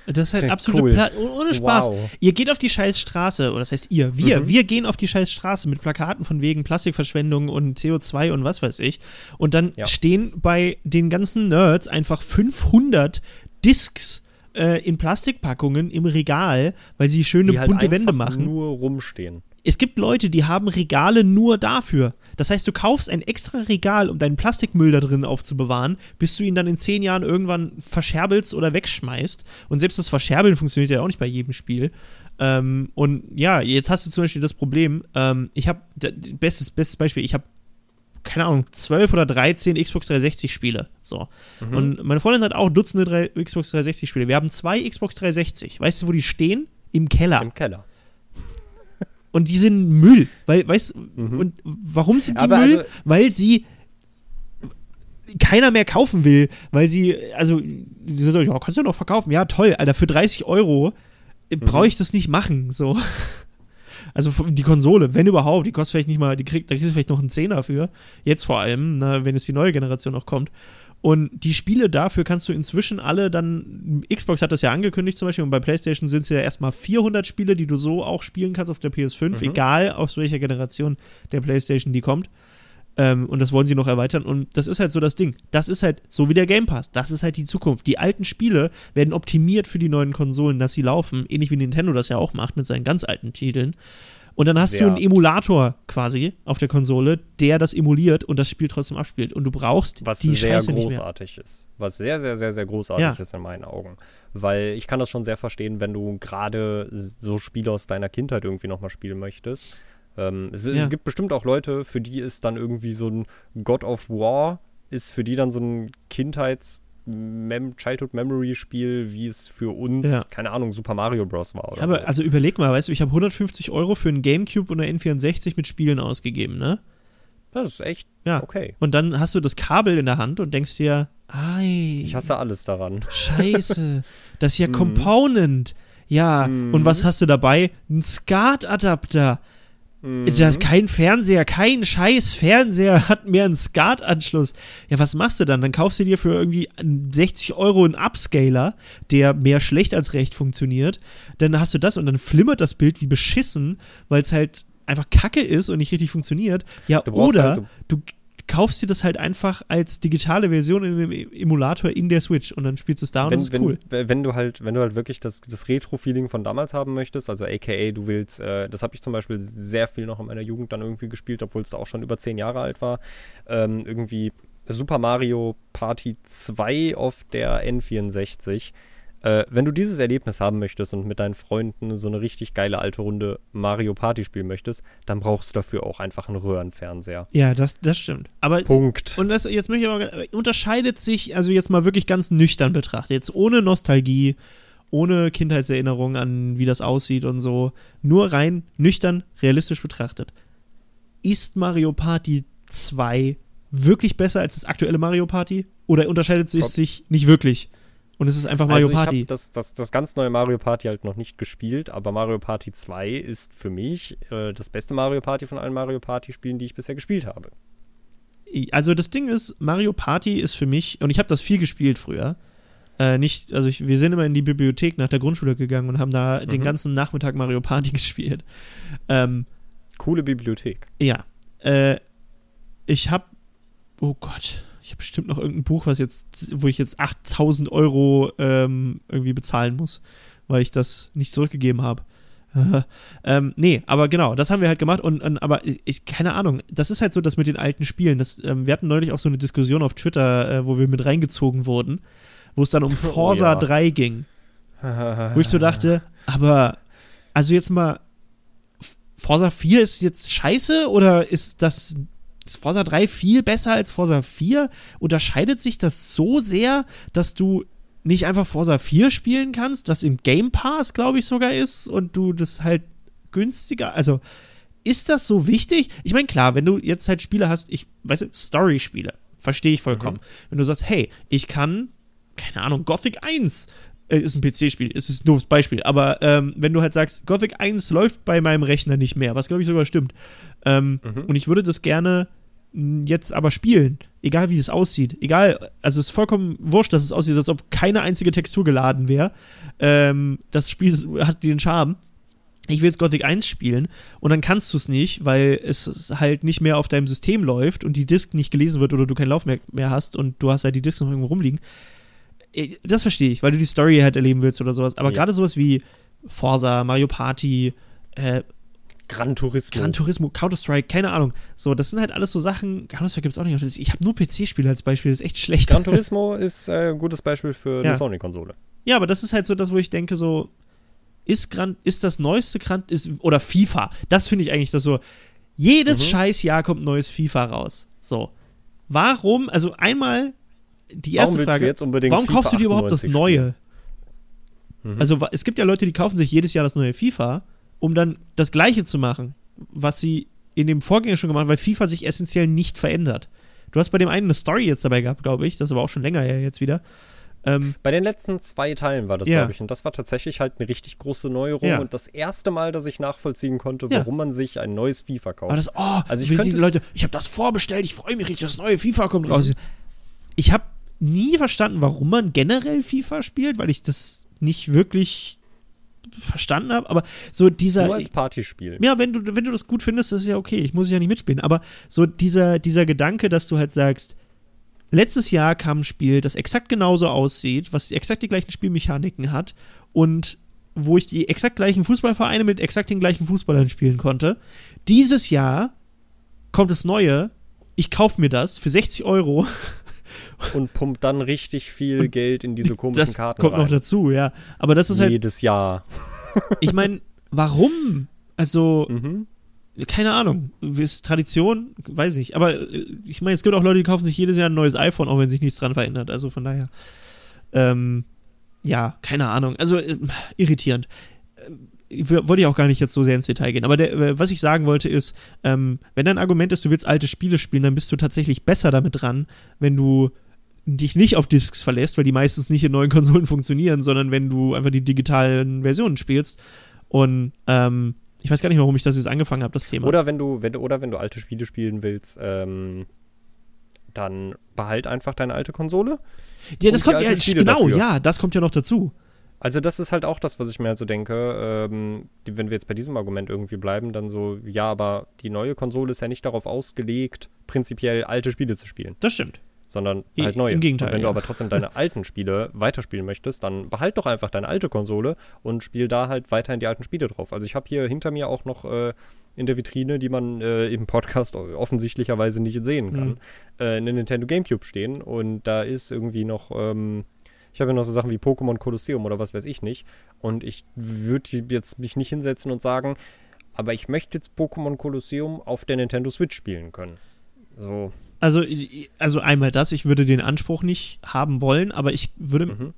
das ist halt Okay, absolute cool. Pla oh- ohne Spaß. wow. Ihr geht auf die scheiß Straße, oder das heißt ihr, wir, Mhm. wir gehen auf die scheiß Straße mit Plakaten von wegen Plastikverschwendung und CO2 und was weiß ich. Und dann Ja. stehen bei den ganzen Nerds einfach 500 Discs äh, in Plastikpackungen im Regal, weil sie schöne die halt bunte Wände machen. nur rumstehen. Es gibt Leute, die haben Regale nur dafür. Das heißt, du kaufst ein extra Regal, um deinen Plastikmüll da drin aufzubewahren, bis du ihn dann in zehn Jahren irgendwann verscherbelst oder wegschmeißt. Und selbst das Verscherbeln funktioniert ja auch nicht bei jedem Spiel. Ähm, und ja, jetzt hast du zum Beispiel das Problem, ähm, ich habe, bestes, bestes Beispiel, ich habe keine Ahnung, 12 oder 13 Xbox 360 Spiele. So. Mhm. Und meine Freundin hat auch Dutzende drei Xbox 360 Spiele. Wir haben zwei Xbox 360. Weißt du, wo die stehen? Im Keller. Im Keller. Und die sind Müll. Weil, weißt Mhm. und warum sind die Aber Müll? also- weil sie keiner mehr kaufen will, weil sie, also, sie so, ja, kannst du noch verkaufen. Ja, toll, Alter, für 30 Euro äh, Mhm. brauche ich das nicht machen, so. Also die Konsole, wenn überhaupt, die kostet vielleicht nicht mal, die kriegt, da kriegst du vielleicht noch einen Zehner für. Jetzt vor allem, ne, wenn es die neue Generation noch kommt. Und die Spiele dafür kannst du inzwischen alle dann, Xbox hat das ja angekündigt zum Beispiel, und bei PlayStation sind es ja erstmal 400 Spiele, die du so auch spielen kannst auf der PS5, Mhm. egal aus welcher Generation der PlayStation die kommt. Ähm, und das wollen sie noch erweitern. Und das ist halt so das Ding. Das ist halt so wie der Game Pass. Das ist halt die Zukunft. Die alten Spiele werden optimiert für die neuen Konsolen, dass sie laufen. Ähnlich wie Nintendo das ja auch macht mit seinen ganz alten Titeln. Und dann hast du einen Emulator quasi auf der Konsole, der das emuliert und das Spiel trotzdem abspielt. Und du brauchst Was die sehr Scheiße nicht mehr. großartig ist. Was sehr, sehr, sehr, sehr großartig Ja. ist in meinen Augen. Weil ich kann das schon sehr verstehen, wenn du gerade so Spiele aus deiner Kindheit irgendwie nochmal spielen möchtest. Ähm, es, Ja. es gibt bestimmt auch Leute, für die ist dann irgendwie so ein God of War, ist für die dann so ein Kindheits- Mem Childhood Memory Spiel, wie es für uns, Ja. keine Ahnung, Super Mario Bros. war oder Aber so. also überleg mal, weißt du, ich habe 150 Euro für einen Gamecube und eine N64 mit Spielen ausgegeben, ne? Das ist echt Ja. okay. Und dann hast du das Kabel in der Hand und denkst dir, ei, Ich hasse alles daran. scheiße, das ist ja Mhm. Component. Ja, Mhm. und was hast du dabei? Ein SCART-Adapter. Mhm. Das, kein Fernseher, kein scheiß Fernseher hat mehr einen SCART-Anschluss. Ja, was machst du dann? Dann kaufst du dir für irgendwie 60 Euro einen Upscaler, der mehr schlecht als recht funktioniert. Dann hast du das und dann flimmert das Bild wie beschissen, weil es halt einfach kacke ist und nicht richtig funktioniert. Ja, Du oder halt- du kaufst dir das halt einfach als digitale Version in einem Emulator in der Switch und dann spielst du es da und wenn, das ist wenn, cool. wenn du halt, wenn du halt wirklich das, das Retro-Feeling von damals haben möchtest, also aka du willst, äh, das habe ich zum Beispiel sehr viel noch in meiner Jugend dann irgendwie gespielt, obwohl es da auch schon über zehn Jahre alt war, ähm, irgendwie Super Mario Party 2 auf der N64. Äh, wenn du dieses Erlebnis haben möchtest und mit deinen Freunden so eine richtig geile alte Runde Mario Party spielen möchtest, dann brauchst du dafür auch einfach einen Röhrenfernseher. Ja, das, das stimmt. Aber Punkt. Und das, jetzt möchte ich aber, unterscheidet sich, also jetzt mal wirklich ganz nüchtern betrachtet, jetzt ohne Nostalgie, ohne Kindheitserinnerung an, wie das aussieht und so, nur rein nüchtern, realistisch betrachtet. Ist Mario Party 2 wirklich besser als das aktuelle Mario Party? Oder unterscheidet es sich nicht wirklich? Und es ist einfach Mario also ich Party. habe das, das, das ganz neue Mario Party halt noch nicht gespielt, aber Mario Party 2 ist für mich äh, das beste Mario Party von allen Mario Party Spielen, die ich bisher gespielt habe. Also das Ding ist, Mario Party ist für mich, und ich habe das viel gespielt früher, äh, nicht, also ich, wir sind immer in die Bibliothek nach der Grundschule gegangen und haben da den Mhm. ganzen Nachmittag Mario Party gespielt. Ähm, Coole Bibliothek. ja, äh, ich habe, oh Gott, ich habe bestimmt noch irgendein Buch, was jetzt, wo ich jetzt 8000 Euro ähm, irgendwie bezahlen muss, weil ich das nicht zurückgegeben habe. ähm, nee, aber genau, das haben wir halt gemacht und, und aber ich, keine Ahnung, das ist halt so das mit den alten Spielen. Das, ähm, wir hatten neulich auch so eine Diskussion auf Twitter, äh, wo wir mit reingezogen wurden, wo es dann um Oh, Forza ja. 3 ging. Wo ich so dachte, aber, also jetzt mal, Forza 4 ist jetzt scheiße oder ist das ist Forza 3 viel besser als Forza 4? Unterscheidet sich das so sehr, dass du nicht einfach Forza 4 spielen kannst, was im Game Pass, glaube ich, sogar ist und du das halt günstiger, also ist das so wichtig? Ich meine, klar, wenn du jetzt halt Spiele hast, ich, weißt du, Story-Spiele, verstehe ich vollkommen. Wenn du sagst, hey, ich kann, keine Ahnung, Gothic 1 äh, ist ein PC-Spiel, ist ein doofes Beispiel, aber ähm, wenn du halt sagst, Gothic 1 läuft bei meinem Rechner nicht mehr, was glaube ich sogar stimmt, ähm, Mhm. und ich würde das gerne jetzt aber spielen, egal wie es aussieht, egal, also es ist vollkommen wurscht, dass es aussieht, als ob keine einzige Textur geladen wäre. Ähm, das Spiel hat den Charme. Ich will jetzt Gothic 1 spielen und dann kannst du es nicht, weil es halt nicht mehr auf deinem System läuft und die Disk nicht gelesen wird oder du keinen Lauf mehr, mehr hast und du hast halt die Disk noch irgendwo rumliegen. Äh, Das verstehe ich, weil du die Story halt erleben willst oder sowas. Aber Ja. gerade sowas wie Forza, Mario Party, äh, Gran Turismo. Gran Turismo, Counter-Strike, keine Ahnung. So, das sind halt alles so Sachen. Counter-Strike gibt es auch nicht. Ich habe nur PC-Spiele als Beispiel, das ist echt schlecht. Gran Turismo ist äh, ein gutes Beispiel für Ja. eine Sony-Konsole. Ja, aber das ist halt so das, wo ich denke, so, ist Gran, ist das neueste Gran, ist, oder FIFA, das finde ich eigentlich das so, jedes Mhm. scheiß Jahr kommt neues FIFA raus. So. Warum, also einmal die erste Warum Frage, du jetzt unbedingt warum FIFA kaufst du dir überhaupt das 98 Neue? Mhm. Also es gibt ja Leute, die kaufen sich jedes Jahr das neue FIFA, um dann das Gleiche zu machen, was sie in dem Vorgänger schon gemacht haben, weil FIFA sich essentiell nicht verändert. Du hast bei dem einen eine Story jetzt dabei gehabt, glaube ich, das ist aber auch schon länger her jetzt wieder. Ähm, Bei den letzten zwei Teilen war das, Ja. glaube ich. Und das war tatsächlich halt eine richtig große Neuerung Ja. und das erste Mal, dass ich nachvollziehen konnte, Ja. warum man sich ein neues FIFA kauft. Aber das, oh, Also ich könnte es- Leute, ich habe das vorbestellt, ich freue mich richtig, das neue FIFA kommt raus. Ich habe nie verstanden, warum man generell FIFA spielt, weil ich das nicht wirklich verstanden habe. Aber so dieser, Nur als Partyspiel. ja, wenn du, wenn du das gut findest, ist ja okay, ich muss ja nicht mitspielen. Aber so dieser, dieser Gedanke, dass du halt sagst, letztes Jahr kam ein Spiel, das exakt genauso aussieht, was exakt die gleichen Spielmechaniken hat und wo ich die exakt gleichen Fußballvereine mit exakt den gleichen Fußballern spielen konnte. Dieses Jahr kommt das Neue. Ich kaufe mir das für 60 Euro. Und pumpt dann richtig viel Geld in diese komischen Das Karten kommt rein. noch dazu, ja. Aber das ist halt, Jedes Jahr. ich meine, warum? Also, Mhm. keine Ahnung. Ist Tradition? Weiß ich. Aber äh, ich meine, es gibt auch Leute, die kaufen sich jedes Jahr ein neues iPhone, auch wenn sich nichts dran verändert. Also von daher. Ähm, ja, keine Ahnung. Also äh, irritierend. Ich wollte ja auch gar nicht jetzt so sehr ins Detail gehen. Aber der, äh, was ich sagen wollte ist, ähm, wenn dein Argument ist, du willst alte Spiele spielen, dann bist du tatsächlich besser damit dran, wenn du dich nicht auf Discs verlässt, weil die meistens nicht in neuen Konsolen funktionieren, sondern wenn du einfach die digitalen Versionen spielst. Und ähm, ich weiß gar nicht, warum ich das jetzt angefangen habe, das Thema. Oder wenn du, wenn du, oder wenn du alte Spiele spielen willst, ähm, dann behalt einfach deine alte Konsole. ja, das kommt ja, genau, dafür. ja, das kommt ja noch dazu. Also das ist halt auch das, was ich mir halt so denke, ähm, die, wenn wir jetzt bei diesem Argument irgendwie bleiben, dann so, ja, aber die neue Konsole ist ja nicht darauf ausgelegt, prinzipiell alte Spiele zu spielen, Das stimmt. sondern halt neue. im Gegenteil, Und wenn ja. du aber trotzdem deine alten Spiele weiterspielen möchtest, dann behalt doch einfach deine alte Konsole und spiel da halt weiterhin die alten Spiele drauf. Also ich habe hier hinter mir auch noch äh, in der Vitrine, die man äh, im Podcast offensichtlicherweise nicht sehen kann, Mhm. äh, eine Nintendo Gamecube stehen und da ist irgendwie noch, ähm, ich habe ja noch so Sachen wie Pokémon Colosseum oder was weiß ich nicht und ich würde jetzt mich nicht hinsetzen und sagen, aber ich möchte jetzt Pokémon Colosseum auf der Nintendo Switch spielen können. So, Also, also einmal das, ich würde den Anspruch nicht haben wollen, aber ich würde mhm.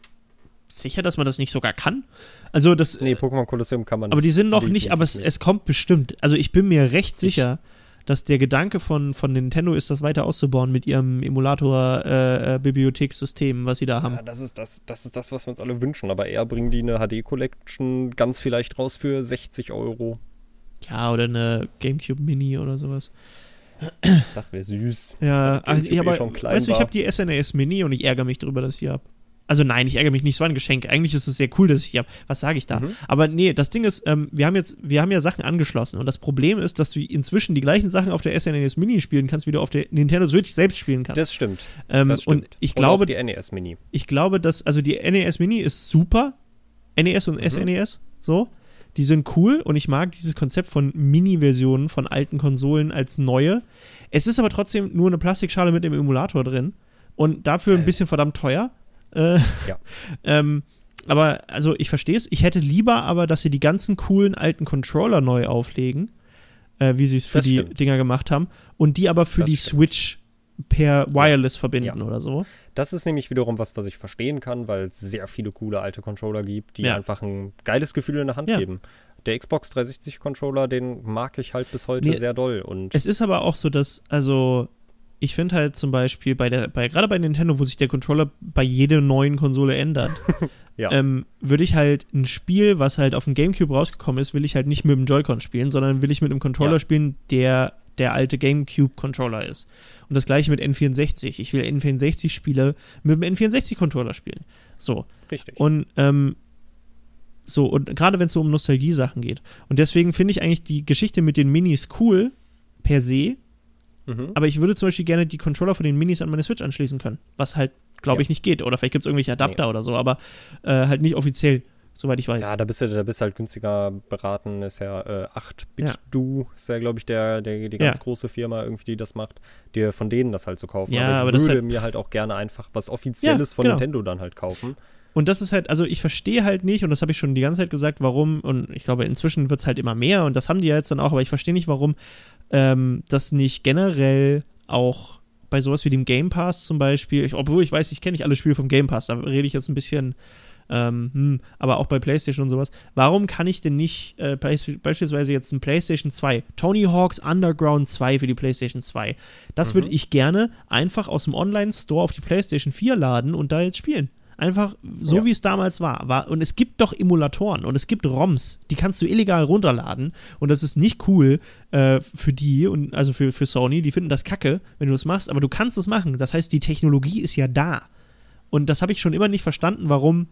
sicher, dass man das nicht sogar kann. Also das, nee, Pokémon Colosseum kann man aber die sind noch nicht, aber es, es kommt bestimmt. Also ich bin mir recht sicher, dass der Gedanke von, von Nintendo ist, das weiter auszubauen mit ihrem Emulator-Bibliothekssystem, was sie da haben. Ja, das ist das, das ist das, was wir uns alle wünschen. Aber eher bringen die eine HD-Collection ganz vielleicht raus für 60 Euro. Ja, oder eine GameCube Mini oder sowas. Das wäre süß. Ja, also, ich, aber, eh schon klein weißt du, ich habe die SNES Mini und ich ärgere mich darüber, dass ich die habe. Also nein, ich ärgere mich nicht, es war ein Geschenk. Eigentlich ist es sehr cool, dass ich habe. Was sage ich da? Mhm. Aber nee, das Ding ist, ähm, wir haben jetzt, wir haben ja Sachen angeschlossen und das Problem ist, dass du inzwischen die gleichen Sachen auf der SNES Mini spielen kannst, wie du auf der Nintendo Switch selbst spielen kannst. Das stimmt. ähm, Das stimmt. und ich glaube, auch die NES Mini. ich glaube, dass, also die NES Mini ist super. NES und SNES, so. Die sind cool und ich mag dieses Konzept von Mini-Versionen von alten Konsolen als neue. Es ist aber trotzdem nur eine Plastikschale mit dem Emulator drin und dafür ein Äh. bisschen verdammt teuer. Äh, Ja. ähm, aber, also ich verstehe es. Ich hätte lieber aber, dass sie die ganzen coolen alten Controller neu auflegen, äh, wie sie es für Das die stimmt. Dinger gemacht haben, und die aber für Das die stimmt. Switch per Wireless verbinden Ja. oder so. Das ist nämlich wiederum was, was ich verstehen kann, weil es sehr viele coole alte Controller gibt, die Ja. einfach ein geiles Gefühl in der Hand Ja. geben. Der Xbox 360 Controller, den mag ich halt bis heute Nee, sehr doll. Und Es ist aber auch so, dass, also, ich finde halt zum Beispiel bei der, bei, gerade bei Nintendo, wo sich der Controller bei jeder neuen Konsole ändert, Ja. ähm, würde ich halt ein Spiel, was halt auf dem Gamecube rausgekommen ist, will ich halt nicht mit dem Joy-Con spielen, sondern will ich mit einem Controller Ja. spielen, der der alte Gamecube-Controller ist. Und das gleiche mit N64. Ich will N64-Spiele mit dem N64-Controller spielen. So. richtig. Und ähm, so, und gerade wenn es so um Nostalgie-Sachen geht. Und deswegen finde ich eigentlich die Geschichte mit den Minis cool, per se, mhm. aber ich würde zum Beispiel gerne die Controller von den Minis an meine Switch anschließen können. Was halt, glaube Ja. ich, nicht geht. Oder vielleicht gibt es irgendwelche Adapter oder so, aber äh, halt nicht offiziell, soweit ich weiß. Ja, da bist du, da bist du halt günstiger beraten. Ist ja äh, 8-Bit Ja. Du, ist ja, glaube ich, der, der, die Ja. ganz große Firma irgendwie, die das macht, dir von denen das halt zu kaufen. Ja, aber ich aber das würde halt- mir halt auch gerne einfach was Offizielles Ja, von genau. Nintendo dann halt kaufen. Und das ist halt, also ich verstehe halt nicht, und das habe ich schon die ganze Zeit gesagt, warum, und ich glaube, inzwischen wird es halt immer mehr, und das haben die ja jetzt dann auch, aber ich verstehe nicht, warum ähm, das nicht generell auch bei sowas wie dem Game Pass zum Beispiel, ich, obwohl ich weiß, ich kenne nicht alle Spiele vom Game Pass, da rede ich jetzt ein bisschen, ähm, hm, aber auch bei PlayStation und sowas, warum kann ich denn nicht äh, beispielsweise jetzt ein PlayStation 2, Tony Hawk's Underground 2 für die PlayStation 2, das würde ich gerne einfach aus dem Online-Store auf die PlayStation 4 laden und da jetzt spielen. Einfach so, Ja. wie es damals war. war. Und es gibt doch Emulatoren und es gibt ROMs, die kannst du illegal runterladen. Und das ist nicht cool äh, für die und also für, für Sony. Die finden das kacke, wenn du das machst, aber du kannst es machen. Das heißt, die Technologie ist ja da. Und das habe ich schon immer nicht verstanden, warum,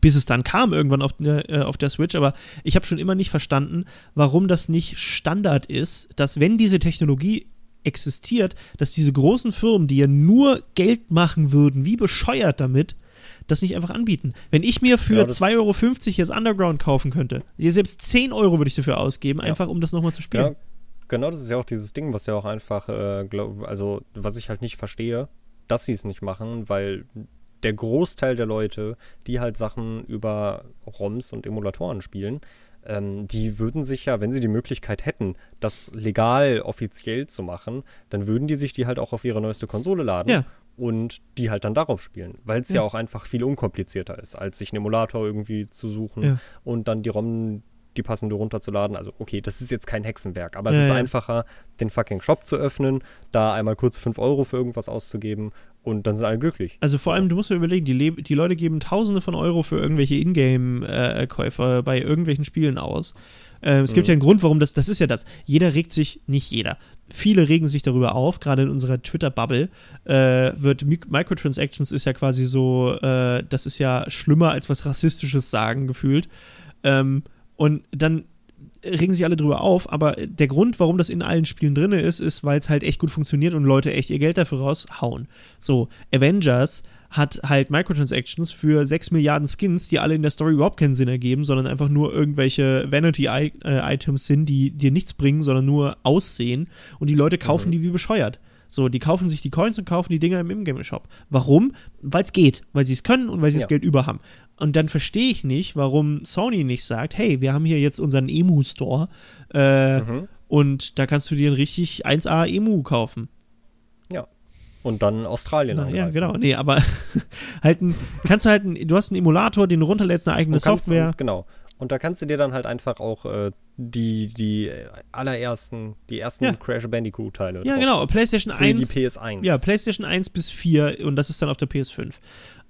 bis es dann kam irgendwann auf, der- äh, auf der Switch, aber ich habe schon immer nicht verstanden, warum das nicht Standard ist, dass wenn diese Technologie existiert, dass diese großen Firmen, die ja nur Geld machen würden, wie bescheuert damit, das nicht einfach anbieten? Wenn ich mir für das- 2,50 Euro jetzt Underground kaufen könnte, selbst 10 Euro würde ich dafür ausgeben, Ja. einfach um das nochmal zu spielen. Ja, genau, das ist ja auch dieses Ding, was ja auch einfach, äh, glaub, also was ich halt nicht verstehe, dass sie es nicht machen, weil der Großteil der Leute, die halt Sachen über ROMs und Emulatoren spielen, ähm, die würden sich ja, wenn sie die Möglichkeit hätten, das legal offiziell zu machen, dann würden die sich die halt auch auf ihre neueste Konsole laden Ja. Und die halt dann darauf spielen, weil es ja. Ja. auch einfach viel unkomplizierter ist, als sich einen Emulator irgendwie zu suchen Ja. und dann die ROM die passende runterzuladen. Also okay, das ist jetzt kein Hexenwerk, aber es Ja, ist ja. einfacher, den fucking Shop zu öffnen, da einmal kurz 5 Euro für irgendwas auszugeben und dann sind alle glücklich. Also vor allem, du musst dir überlegen, die, Le die Leute geben Tausende von Euro für irgendwelche Ingame-Käufer bei irgendwelchen Spielen aus. Äh, es gibt Mhm. ja einen Grund, warum das, das ist ja das. Jeder regt sich, nicht jeder, viele regen sich darüber auf, gerade in unserer Twitter-Bubble äh, wird Mi Microtransactions ist ja quasi so, äh, das ist ja schlimmer als was Rassistisches sagen, gefühlt. Ähm, und dann regen sich alle drüber auf, aber der Grund, warum das in allen Spielen drin ist, ist, weil es halt echt gut funktioniert und Leute echt ihr Geld dafür raushauen. So, Avengers hat halt Microtransactions für 6 Milliarden Skins, die alle in der Story überhaupt keinen Sinn ergeben, sondern einfach nur irgendwelche Vanity-Items sind, die dir nichts bringen, sondern nur aussehen und die Leute kaufen Mhm. die wie bescheuert. So, die kaufen sich die Coins und kaufen die Dinger im Ingame-Shop. Warum? Weil es geht, weil sie es können und weil sie Ja. das Geld über haben. Und dann verstehe ich nicht, warum Sony nicht sagt, hey, wir haben hier jetzt unseren Emu-Store äh, Mhm. und da kannst du dir einen richtig 1A Emu kaufen. Und dann Australien Na, ja, genau. Nee, aber halt ein, kannst du halt, ein, du hast einen Emulator, den du runterlädst, eine eigene Und Software. Und, genau. Und da kannst du dir dann halt einfach auch äh, die, die allerersten, die ersten Ja. Crash Bandicoot-Teile. Ja, genau. PlayStation Für 1. die PS1. Ja, PlayStation 1 bis 4 und das ist dann auf der PS5.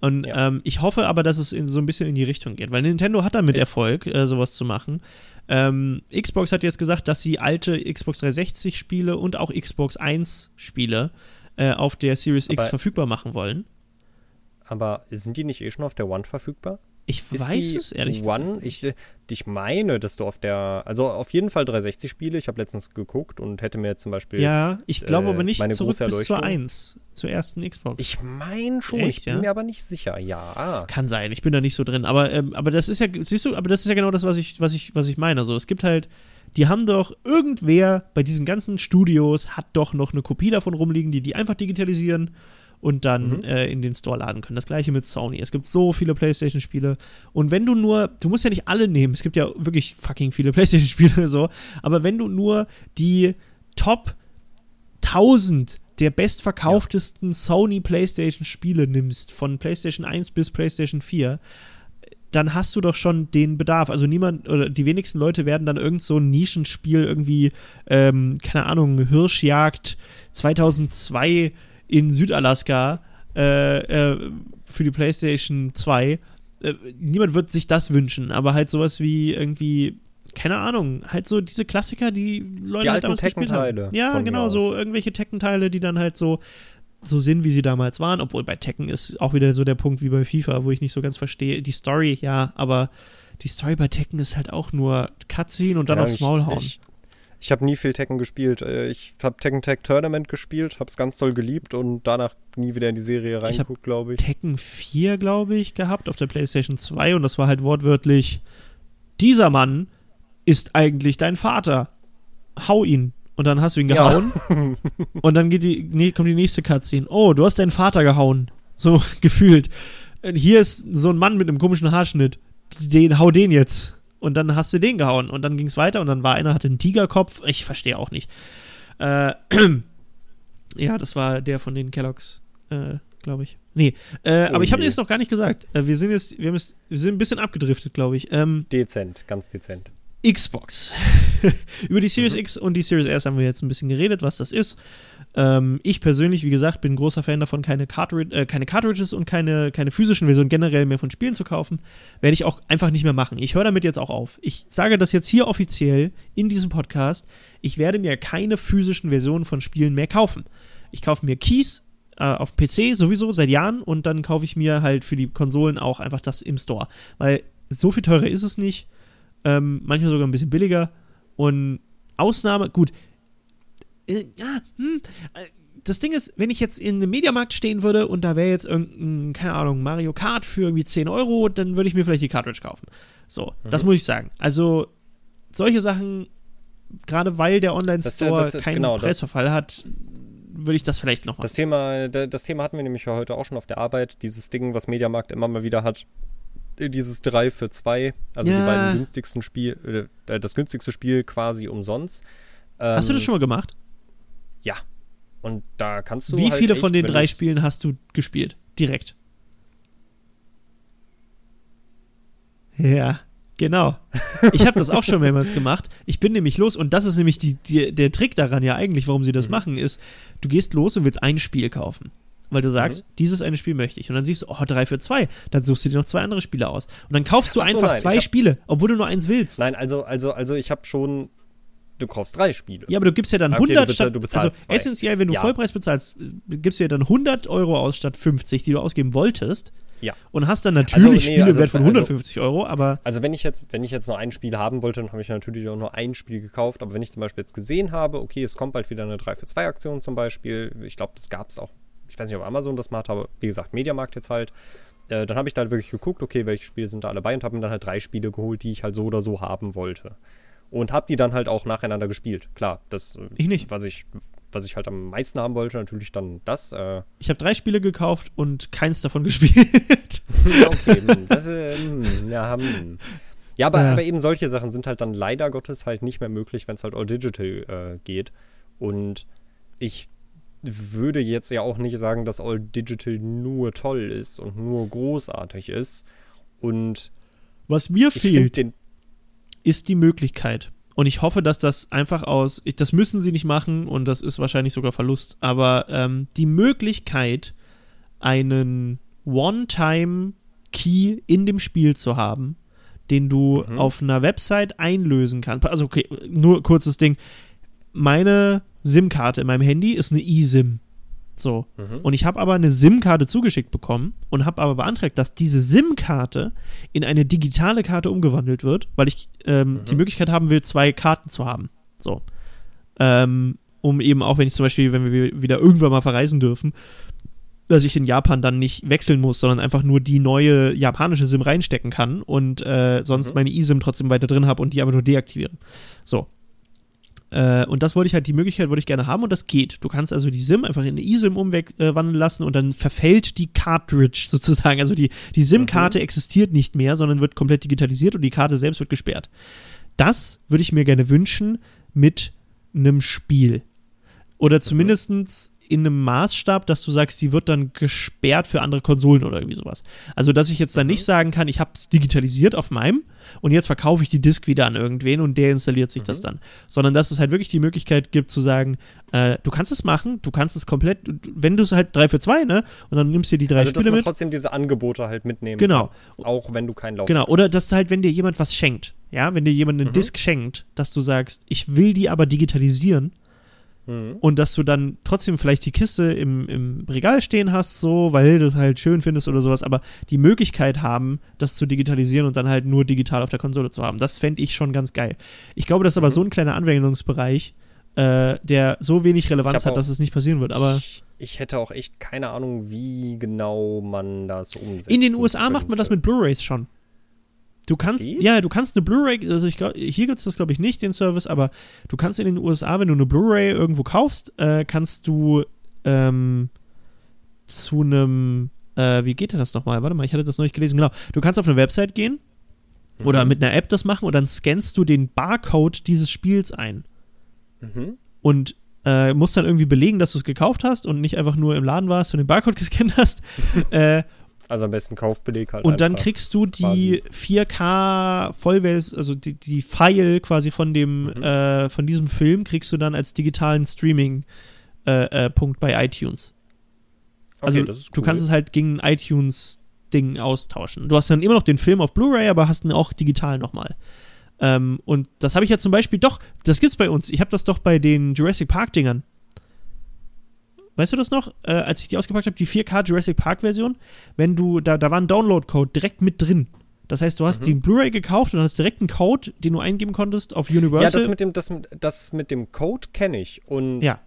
Und Ja. ähm, ich hoffe aber, dass es in, so ein bisschen in die Richtung geht, weil Nintendo hat damit Ich- Erfolg, äh, sowas zu machen. Ähm, Xbox hat jetzt gesagt, dass sie alte Xbox 360 Spiele und auch Xbox 1 Spiele äh, auf der Series X Aber- verfügbar machen wollen. Aber sind die nicht eh schon auf der One verfügbar? Ich Ist weiß es ehrlich One, gesagt. ich, ich meine, dass du auf der, also auf jeden Fall 360 Spiele. Ich habe letztens geguckt und hätte mir zum Beispiel, Ja, ich glaube äh, aber nicht zurück bis zur Erleuchtung. 1, zur ersten Xbox. ich meine schon, Echt, ich bin ja? mir aber nicht sicher. Ja, Kann sein, ich bin da nicht so drin. Aber, ähm, aber das ist ja, siehst du, aber das ist ja genau das, was ich, was ich, was ich meine. Also es gibt halt, die haben doch, irgendwer bei diesen ganzen Studios hat doch noch eine Kopie davon rumliegen, die die einfach digitalisieren und dann Mhm. äh, in den Store laden können. Das gleiche mit Sony. Es gibt so viele PlayStation-Spiele. Und wenn du nur, du musst ja nicht alle nehmen, es gibt ja wirklich fucking viele PlayStation-Spiele so, aber wenn du nur die Top 1000 der bestverkauftesten Sony PlayStation Spiele nimmst, von PlayStation 1 bis PlayStation 4, dann hast du doch schon den Bedarf. Also niemand oder die wenigsten Leute werden dann irgend so ein Nischenspiel irgendwie, ähm, keine Ahnung, Hirschjagd 2002 in Südalaska äh, äh, für die PlayStation 2. Äh, niemand wird sich das wünschen, aber halt sowas wie irgendwie keine Ahnung, halt so diese Klassiker, die Leute Die halt damals gespielt haben. Ja, genau, so irgendwelche Tekken-Teile, die dann halt so so sind, wie sie damals waren, obwohl bei Tekken ist auch wieder so der Punkt wie bei FIFA, wo ich nicht so ganz verstehe. Die Story, ja, aber die Story bei Tekken ist halt auch nur Cutscene und dann Ja, aufs ich- Maul hauen. Ich, ich habe nie viel Tekken gespielt. Äh, Ich habe Tekken Tag Tournament gespielt, habe es ganz toll geliebt und danach nie wieder in die Serie reingeguckt, glaube ich. Tekken 4, glaube ich, gehabt auf der PlayStation 2 und das war halt wortwörtlich: Dieser Mann ist eigentlich dein Vater. Hau ihn. Und dann hast du ihn Ja. gehauen. und dann geht die, nee, kommt die nächste Cutscene. Oh, du hast deinen Vater gehauen. So gefühlt. Hier ist so ein Mann mit einem komischen Haarschnitt. Den, hau den jetzt. Und dann hast du den gehauen. Und dann ging es weiter und dann war einer, hatte einen Tigerkopf. Ich verstehe auch nicht. Äh, ja, das war der von den Kelloggs, äh, glaube ich. Nee, äh, Oh aber ich habe je. jetzt noch gar nicht gesagt. Äh, wir sind jetzt, wir, haben jetzt, wir sind ein bisschen abgedriftet, glaube ich. Ähm, Dezent, ganz dezent. Xbox. Über die Series Mhm. X und die Series S haben wir jetzt ein bisschen geredet, was das ist. Ähm, ich persönlich, wie gesagt, bin großer Fan davon, keine, Cartridge, äh, keine Cartridges und keine, keine physischen Versionen generell mehr von Spielen zu kaufen. Werde ich auch einfach nicht mehr machen. Ich höre damit jetzt auch auf. Ich sage das jetzt hier offiziell in diesem Podcast. Ich werde mir keine physischen Versionen von Spielen mehr kaufen. Ich kaufe mir Keys äh, auf PC sowieso seit Jahren und dann kaufe ich mir halt für die Konsolen auch einfach das im Store. Weil so viel teurer ist es nicht ähm, manchmal sogar ein bisschen billiger. Und Ausnahme, gut. Äh, ja, hm, äh, das Ding ist, wenn ich jetzt in einem Mediamarkt stehen würde und da wäre jetzt irgendein, keine Ahnung, Mario Kart für irgendwie 10 Euro, dann würde ich mir vielleicht die Cartridge kaufen. So, mhm. das muss ich sagen. Also, solche Sachen, gerade weil der Online-Store keinen genau, Preisverfall hat, würde ich das vielleicht noch machen. Das Thema, das Thema hatten wir nämlich heute auch schon auf der Arbeit. Dieses Ding, was Mediamarkt immer mal wieder hat. Dieses 3 für 2, also ja. die beiden günstigsten Spiel, äh, das günstigste Spiel quasi umsonst. Ähm, Hast du das ähm, schon mal gemacht? Ja. Und da kannst du. Wie halt viele von den drei Spielen hast du gespielt? Direkt. Ja. Genau. Ich habe das auch schon mehrmals gemacht. Ich bin nämlich los und das ist nämlich die, die, der Trick daran ja eigentlich, warum sie das mhm. machen, ist, du gehst los und willst ein Spiel kaufen. Weil du sagst, mhm. dieses eine Spiel möchte ich. Und dann siehst du, oh, drei für zwei. Dann suchst du dir noch zwei andere Spiele aus. Und dann kaufst du so, einfach nein, zwei hab, Spiele, obwohl du nur eins willst. Nein, also, also, also ich habe schon du kaufst drei Spiele. Ja, aber du gibst ja dann okay, 100 du statt, du also zwei. essentiell, wenn du ja. Vollpreis bezahlst, gibst du ja dann 100 Euro aus statt 50, die du ausgeben wolltest. Ja. Und hast dann natürlich also, nee, Spiele also, wert von 150 also, Euro, aber. Also wenn ich jetzt, wenn ich jetzt nur ein Spiel haben wollte, dann habe ich natürlich auch nur ein Spiel gekauft. Aber wenn ich zum Beispiel jetzt gesehen habe, okay, es kommt bald wieder eine 3 für 2 Aktion zum Beispiel, ich glaube, das gab es auch, ich weiß nicht, ob Amazon das macht, aber wie gesagt, Mediamarkt jetzt halt. Äh, dann habe ich da halt wirklich geguckt, okay, welche Spiele sind da alle bei und habe mir dann halt drei Spiele geholt, die ich halt so oder so haben wollte. Und habe die dann halt auch nacheinander gespielt. Klar, das, äh, ich nicht. was ich was ich halt am meisten haben wollte, natürlich dann das. Äh. Ich habe drei Spiele gekauft und keins davon gespielt. okay, hm, das, äh, hm, ja, hm. ja aber, ja. aber eben solche Sachen sind halt dann leider Gottes halt nicht mehr möglich, wenn es halt all digital äh, geht. Und ich würde jetzt ja auch nicht sagen, dass all digital nur toll ist und nur großartig ist. Und was mir fehlt, ist die Möglichkeit, und ich hoffe, dass das einfach aus, ich, das müssen sie nicht machen und das ist wahrscheinlich sogar Verlust, aber ähm, die Möglichkeit, einen One-Time-Key in dem Spiel zu haben, den du mhm. auf einer Website einlösen kannst. Also, okay, nur kurzes Ding. Meine SIM-Karte in meinem Handy ist eine eSIM. So. Mhm. Und ich habe aber eine SIM-Karte zugeschickt bekommen und habe aber beantragt, dass diese SIM-Karte in eine digitale Karte umgewandelt wird, weil ich ähm, mhm. die Möglichkeit haben will, zwei Karten zu haben. So. Ähm, um eben auch, wenn ich zum Beispiel, wenn wir wieder irgendwann mal verreisen dürfen, dass ich in Japan dann nicht wechseln muss, sondern einfach nur die neue japanische SIM reinstecken kann und äh, sonst mhm. meine eSIM trotzdem weiter drin habe und die aber nur deaktiviere. So. Äh, und das wollte ich halt, die Möglichkeit wollte ich gerne haben und das geht. Du kannst also die SIM einfach in eine eSIM umwandeln lassen und dann verfällt die Cartridge sozusagen. Also die, die SIM-Karte mhm. existiert nicht mehr, sondern wird komplett digitalisiert und die Karte selbst wird gesperrt. Das würde ich mir gerne wünschen mit einem Spiel. Oder zumindestens in einem Maßstab, dass du sagst, die wird dann gesperrt für andere Konsolen oder irgendwie sowas. Also, dass ich jetzt dann nicht mhm. sagen kann, ich habe es digitalisiert auf meinem und jetzt verkaufe ich die Disk wieder an irgendwen und der installiert sich mhm. das dann. Sondern dass es halt wirklich die Möglichkeit gibt zu sagen, äh, du kannst es machen, du kannst es komplett, wenn du es halt 3 für 2, ne? Und dann nimmst du dir die drei also, Spiele dass man mit. trotzdem diese Angebote halt mitnehmen Genau. Kann, auch wenn du keinen Lauf Genau, oder dass halt, wenn dir jemand was schenkt, ja, wenn dir jemand eine mhm. Disk schenkt, dass du sagst, ich will die aber digitalisieren Mhm. Und dass du dann trotzdem vielleicht die Kiste im, im Regal stehen hast, so, weil du es halt schön findest oder sowas, aber die Möglichkeit haben, das zu digitalisieren und dann halt nur digital auf der Konsole zu haben. Das fände ich schon ganz geil. Ich glaube, das ist mhm. aber so ein kleiner Anwendungsbereich, äh, der so wenig Relevanz hat, dass es nicht passieren wird. Aber ich, ich, hätte auch echt keine Ahnung, wie genau man das umsetzt. In den USA könnte. macht man das mit Blu-rays schon. Du kannst, ja, du kannst eine Blu-ray, also ich glaub, hier gibt es das glaube ich nicht, den Service, aber du kannst in den USA, wenn du eine Blu-ray irgendwo kaufst, äh, kannst du ähm, zu einem, äh, wie geht denn das nochmal? Warte mal, ich hatte das noch nicht gelesen, genau. Du kannst auf eine Website gehen mhm. oder mit einer App das machen und dann scannst du den Barcode dieses Spiels ein. Mhm. Und äh, musst dann irgendwie belegen, dass du es gekauft hast und nicht einfach nur im Laden warst und den Barcode gescannt hast. äh, also am besten Kaufbeleg halt. Und dann kriegst du die 4K Vollversion, also die, die File quasi von dem, mhm. äh, von diesem Film kriegst du dann als digitalen Streaming äh, äh, Punkt bei iTunes. Also okay, cool. du kannst es halt gegen iTunes Ding austauschen. Du hast dann immer noch den Film auf Blu-ray, aber hast ihn auch digital nochmal. Ähm, und das habe ich ja zum Beispiel doch, das gibt's bei uns. Ich habe das doch bei den Jurassic Park Dingern. Weißt du das noch, äh, als ich die ausgepackt habe, die 4K Jurassic Park Version? Wenn du, da, da war ein Download-Code direkt mit drin. Das heißt, du hast mhm. die Blu-ray gekauft und hast direkt einen Code, den du eingeben konntest auf Universal. Ja, das mit dem, das, das mit dem Code kenne ich. Und ja.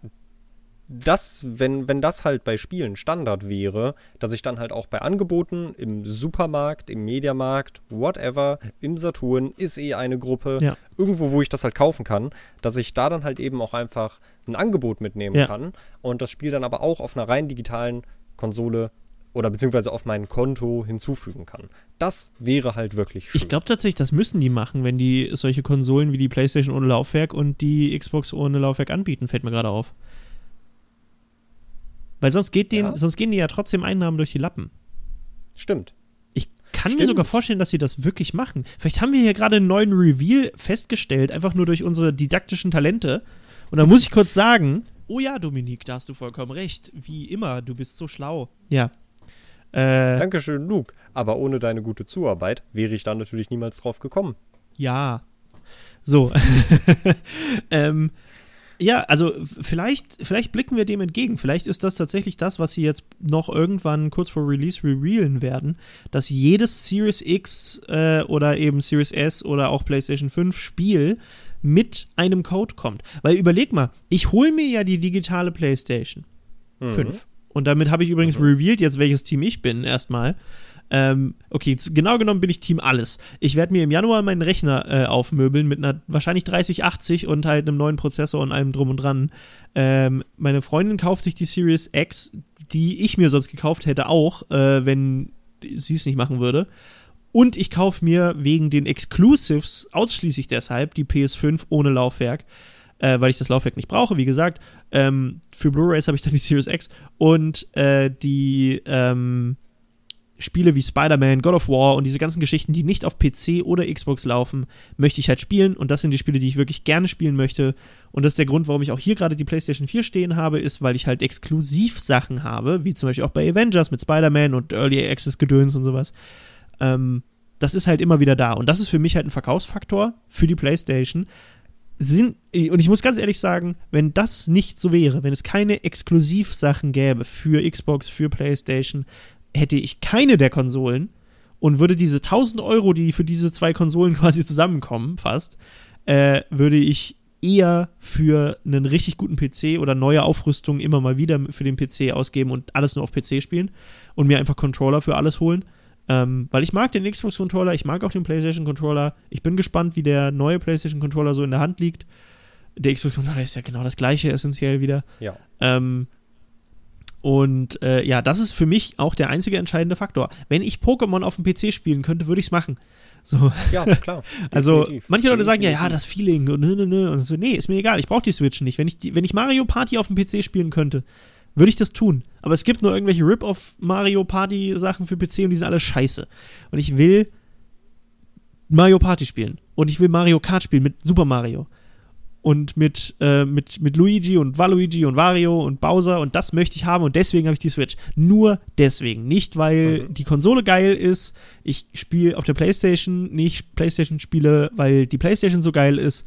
Das, wenn, wenn das halt bei Spielen Standard wäre, dass ich dann halt auch bei Angeboten im Supermarkt, im Mediamarkt, whatever, im Saturn, ist eh eine Gruppe, Ja. irgendwo, wo ich das halt kaufen kann, dass ich da dann halt eben auch einfach ein Angebot mitnehmen Ja. kann und das Spiel dann aber auch auf einer rein digitalen Konsole oder beziehungsweise auf mein Konto hinzufügen kann. Das wäre halt wirklich schön. Ich glaube tatsächlich, das müssen die machen, wenn die solche Konsolen wie die PlayStation ohne Laufwerk und die Xbox ohne Laufwerk anbieten, fällt mir gerade auf. Weil sonst, geht denen, Ja. sonst gehen die ja trotzdem Einnahmen durch die Lappen. Stimmt. Ich kann mir Stimmt. sogar vorstellen, dass sie das wirklich machen. Vielleicht haben wir hier gerade einen neuen Reveal festgestellt, einfach nur durch unsere didaktischen Talente. Und da muss ich kurz sagen: Oh ja, Dominik, da hast du vollkommen recht. Wie immer, du bist so schlau. Ja. Äh, Dankeschön, Luke. Aber ohne deine gute Zuarbeit wäre ich da natürlich niemals drauf gekommen. Ja. So. ähm, ja, also vielleicht, vielleicht blicken wir dem entgegen. Vielleicht ist das tatsächlich das, was sie jetzt noch irgendwann kurz vor Release revealen werden, dass jedes Series X äh, oder eben Series S oder auch PlayStation 5 Spiel mit einem Code kommt. Weil überleg mal, ich hole mir ja die digitale PlayStation Mhm. 5. Und damit habe ich übrigens revealed jetzt, welches Team ich bin, erstmal. Ähm, okay, genau genommen bin ich Team Alles. Ich werde mir im Januar meinen Rechner äh, aufmöbeln mit einer wahrscheinlich 3080 und halt einem neuen Prozessor und allem drum und dran. Ähm, meine Freundin kauft sich die Series X, die ich mir sonst gekauft hätte, auch, äh, wenn sie es nicht machen würde. Und ich kaufe mir wegen den Exclusives ausschließlich deshalb die PS5 ohne Laufwerk, äh, weil ich das Laufwerk nicht brauche, wie gesagt. Ähm, für Blu-rays habe ich dann die Series X und äh, die ähm, Spiele wie Spider-Man, God of War und diese ganzen Geschichten, die nicht auf PC oder Xbox laufen, möchte ich halt spielen. Und das sind die Spiele, die ich wirklich gerne spielen möchte. Und das ist der Grund, warum ich auch hier gerade die PlayStation 4 stehen habe, ist, weil ich halt exklusiv Sachen habe, wie zum Beispiel auch bei Avengers mit Spider-Man und Early Access Gedöns und sowas. Ähm, das ist halt immer wieder da. Und das ist für mich halt ein Verkaufsfaktor für die PlayStation, sind, und ich muss ganz ehrlich sagen, wenn das nicht so wäre, wenn es keine Exklusivsachen gäbe für Xbox, für PlayStation, hätte ich keine der Konsolen und würde diese 1000 Euro, die für diese zwei Konsolen quasi zusammenkommen, fast, äh, würde ich eher für einen richtig guten PC oder neue Aufrüstung immer mal wieder für den PC ausgeben und alles nur auf PC spielen und mir einfach Controller für alles holen. Ähm, weil ich mag den Xbox-Controller, ich mag auch den PlayStation-Controller. Ich bin gespannt, wie der neue PlayStation-Controller so in der Hand liegt. Der Xbox-Controller ist ja genau das gleiche essentiell wieder. Ja. Ähm, und äh, ja, das ist für mich auch der einzige entscheidende Faktor. Wenn ich Pokémon auf dem PC spielen könnte, würde ich es machen. So, Ja, klar. also Definitiv. manche Leute sagen ja, ja, das Feeling und nö. Und so, nee, ist mir egal, ich brauche die Switch nicht. Wenn ich, die, wenn ich Mario Party auf dem PC spielen könnte, würde ich das tun. Aber es gibt nur irgendwelche Rip-Off Mario Party Sachen für PC und die sind alle scheiße. Und ich will Mario Party spielen. Und ich will Mario Kart spielen mit Super Mario. Und mit, äh, mit, mit Luigi und Waluigi und Wario und Bowser und das möchte ich haben und deswegen habe ich die Switch. Nur deswegen. Nicht, weil Mhm. die Konsole geil ist. Ich spiele auf der Playstation, nicht Playstation spiele, weil die Playstation so geil ist.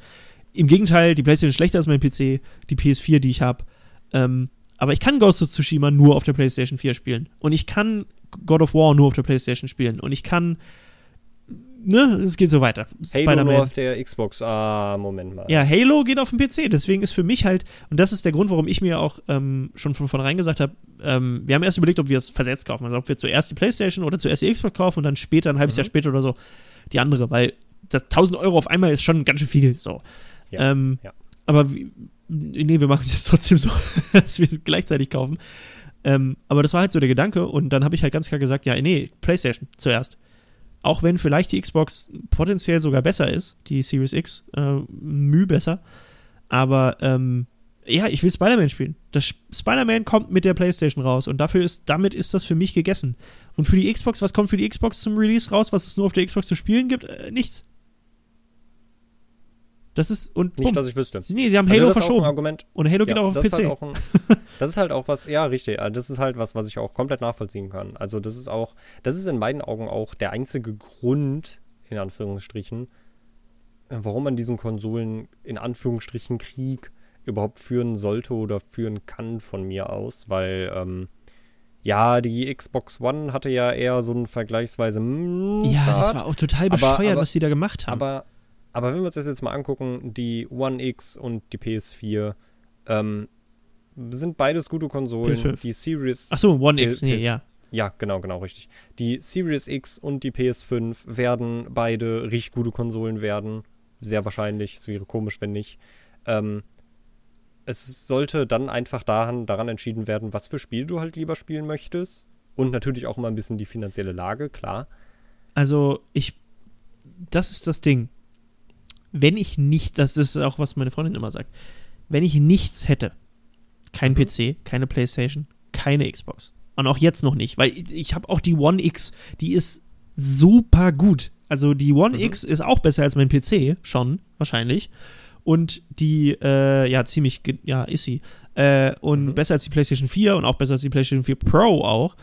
Im Gegenteil, die Playstation ist schlechter als mein PC, die PS4, die ich habe. Ähm, aber ich kann Ghost of Tsushima nur auf der PlayStation 4 spielen. Und ich kann God of War nur auf der PlayStation spielen. Und ich kann. Ne, es geht so weiter. Halo nur auf der Xbox. Ah, Moment mal. Ja, Halo geht auf dem PC, deswegen ist für mich halt, und das ist der Grund, warum ich mir auch ähm, schon von vornherein gesagt habe, ähm, wir haben erst überlegt, ob wir es versetzt kaufen, also ob wir zuerst die Playstation oder zuerst die Xbox kaufen und dann später, ein halbes Mhm. Jahr später oder so, die andere, weil das 1000 Euro auf einmal ist schon ganz schön viel, so. Ja, ähm, ja. Aber wie, nee, wir machen es jetzt trotzdem so, dass wir es gleichzeitig kaufen. Ähm, aber das war halt so der Gedanke und dann habe ich halt ganz klar gesagt, ja, nee, Playstation zuerst. Auch wenn vielleicht die Xbox potenziell sogar besser ist, die Series X, äh, müh besser. Aber ähm, ja, ich will Spider-Man spielen. Das Sp- Spider-Man kommt mit der PlayStation raus und dafür ist, damit ist das für mich gegessen. Und für die Xbox, was kommt für die Xbox zum Release raus, was es nur auf der Xbox zu spielen gibt? Äh, nichts. Das ist und Nicht, dass ich wüsste. Nee, sie haben Also Halo das ein verschoben. Argument. Und Halo geht Ja, auch auf das Ist PC. halt auch ein, das ist halt auch was, ja, richtig. also Das ist halt was, was ich auch komplett nachvollziehen kann. Also, das ist auch, das ist in meinen Augen auch der einzige Grund, in Anführungsstrichen, äh, warum man diesen Konsolen, in Anführungsstrichen, Krieg überhaupt führen sollte oder führen kann von mir aus, weil, ähm, ja, die Xbox One hatte ja eher so einen vergleichsweise. mm, ja, das Start. war auch total Aber- bescheuert, aber- was sie da gemacht haben. Aber, aber wenn wir uns das jetzt mal angucken, die One X und die PS4, ähm, sind beides gute Konsolen. PS5. Die Series. Achso, One X, nee, PS ja. Ja, genau, genau, richtig. Die Series X und die PS5 werden beide richtig gute Konsolen werden. Sehr wahrscheinlich. Es wäre komisch, wenn nicht. Ähm, es sollte dann einfach daran, daran entschieden werden, was für Spiele du halt lieber spielen möchtest. Und natürlich auch immer ein bisschen die finanzielle Lage, klar. Also, ich. Das ist das Ding. Wenn ich nicht, das ist auch, was meine Freundin immer sagt, wenn ich nichts hätte, kein Mhm. PC, keine Playstation, keine Xbox. Und auch jetzt noch nicht, weil ich, ich habe auch die One X, die ist super gut. Also die One Mhm. X ist auch besser als mein PC, schon, wahrscheinlich. Und die, äh, ja, ziemlich, ja, ist sie. Äh, und Mhm. besser als die PlayStation 4 und auch besser als die PlayStation 4 Pro auch.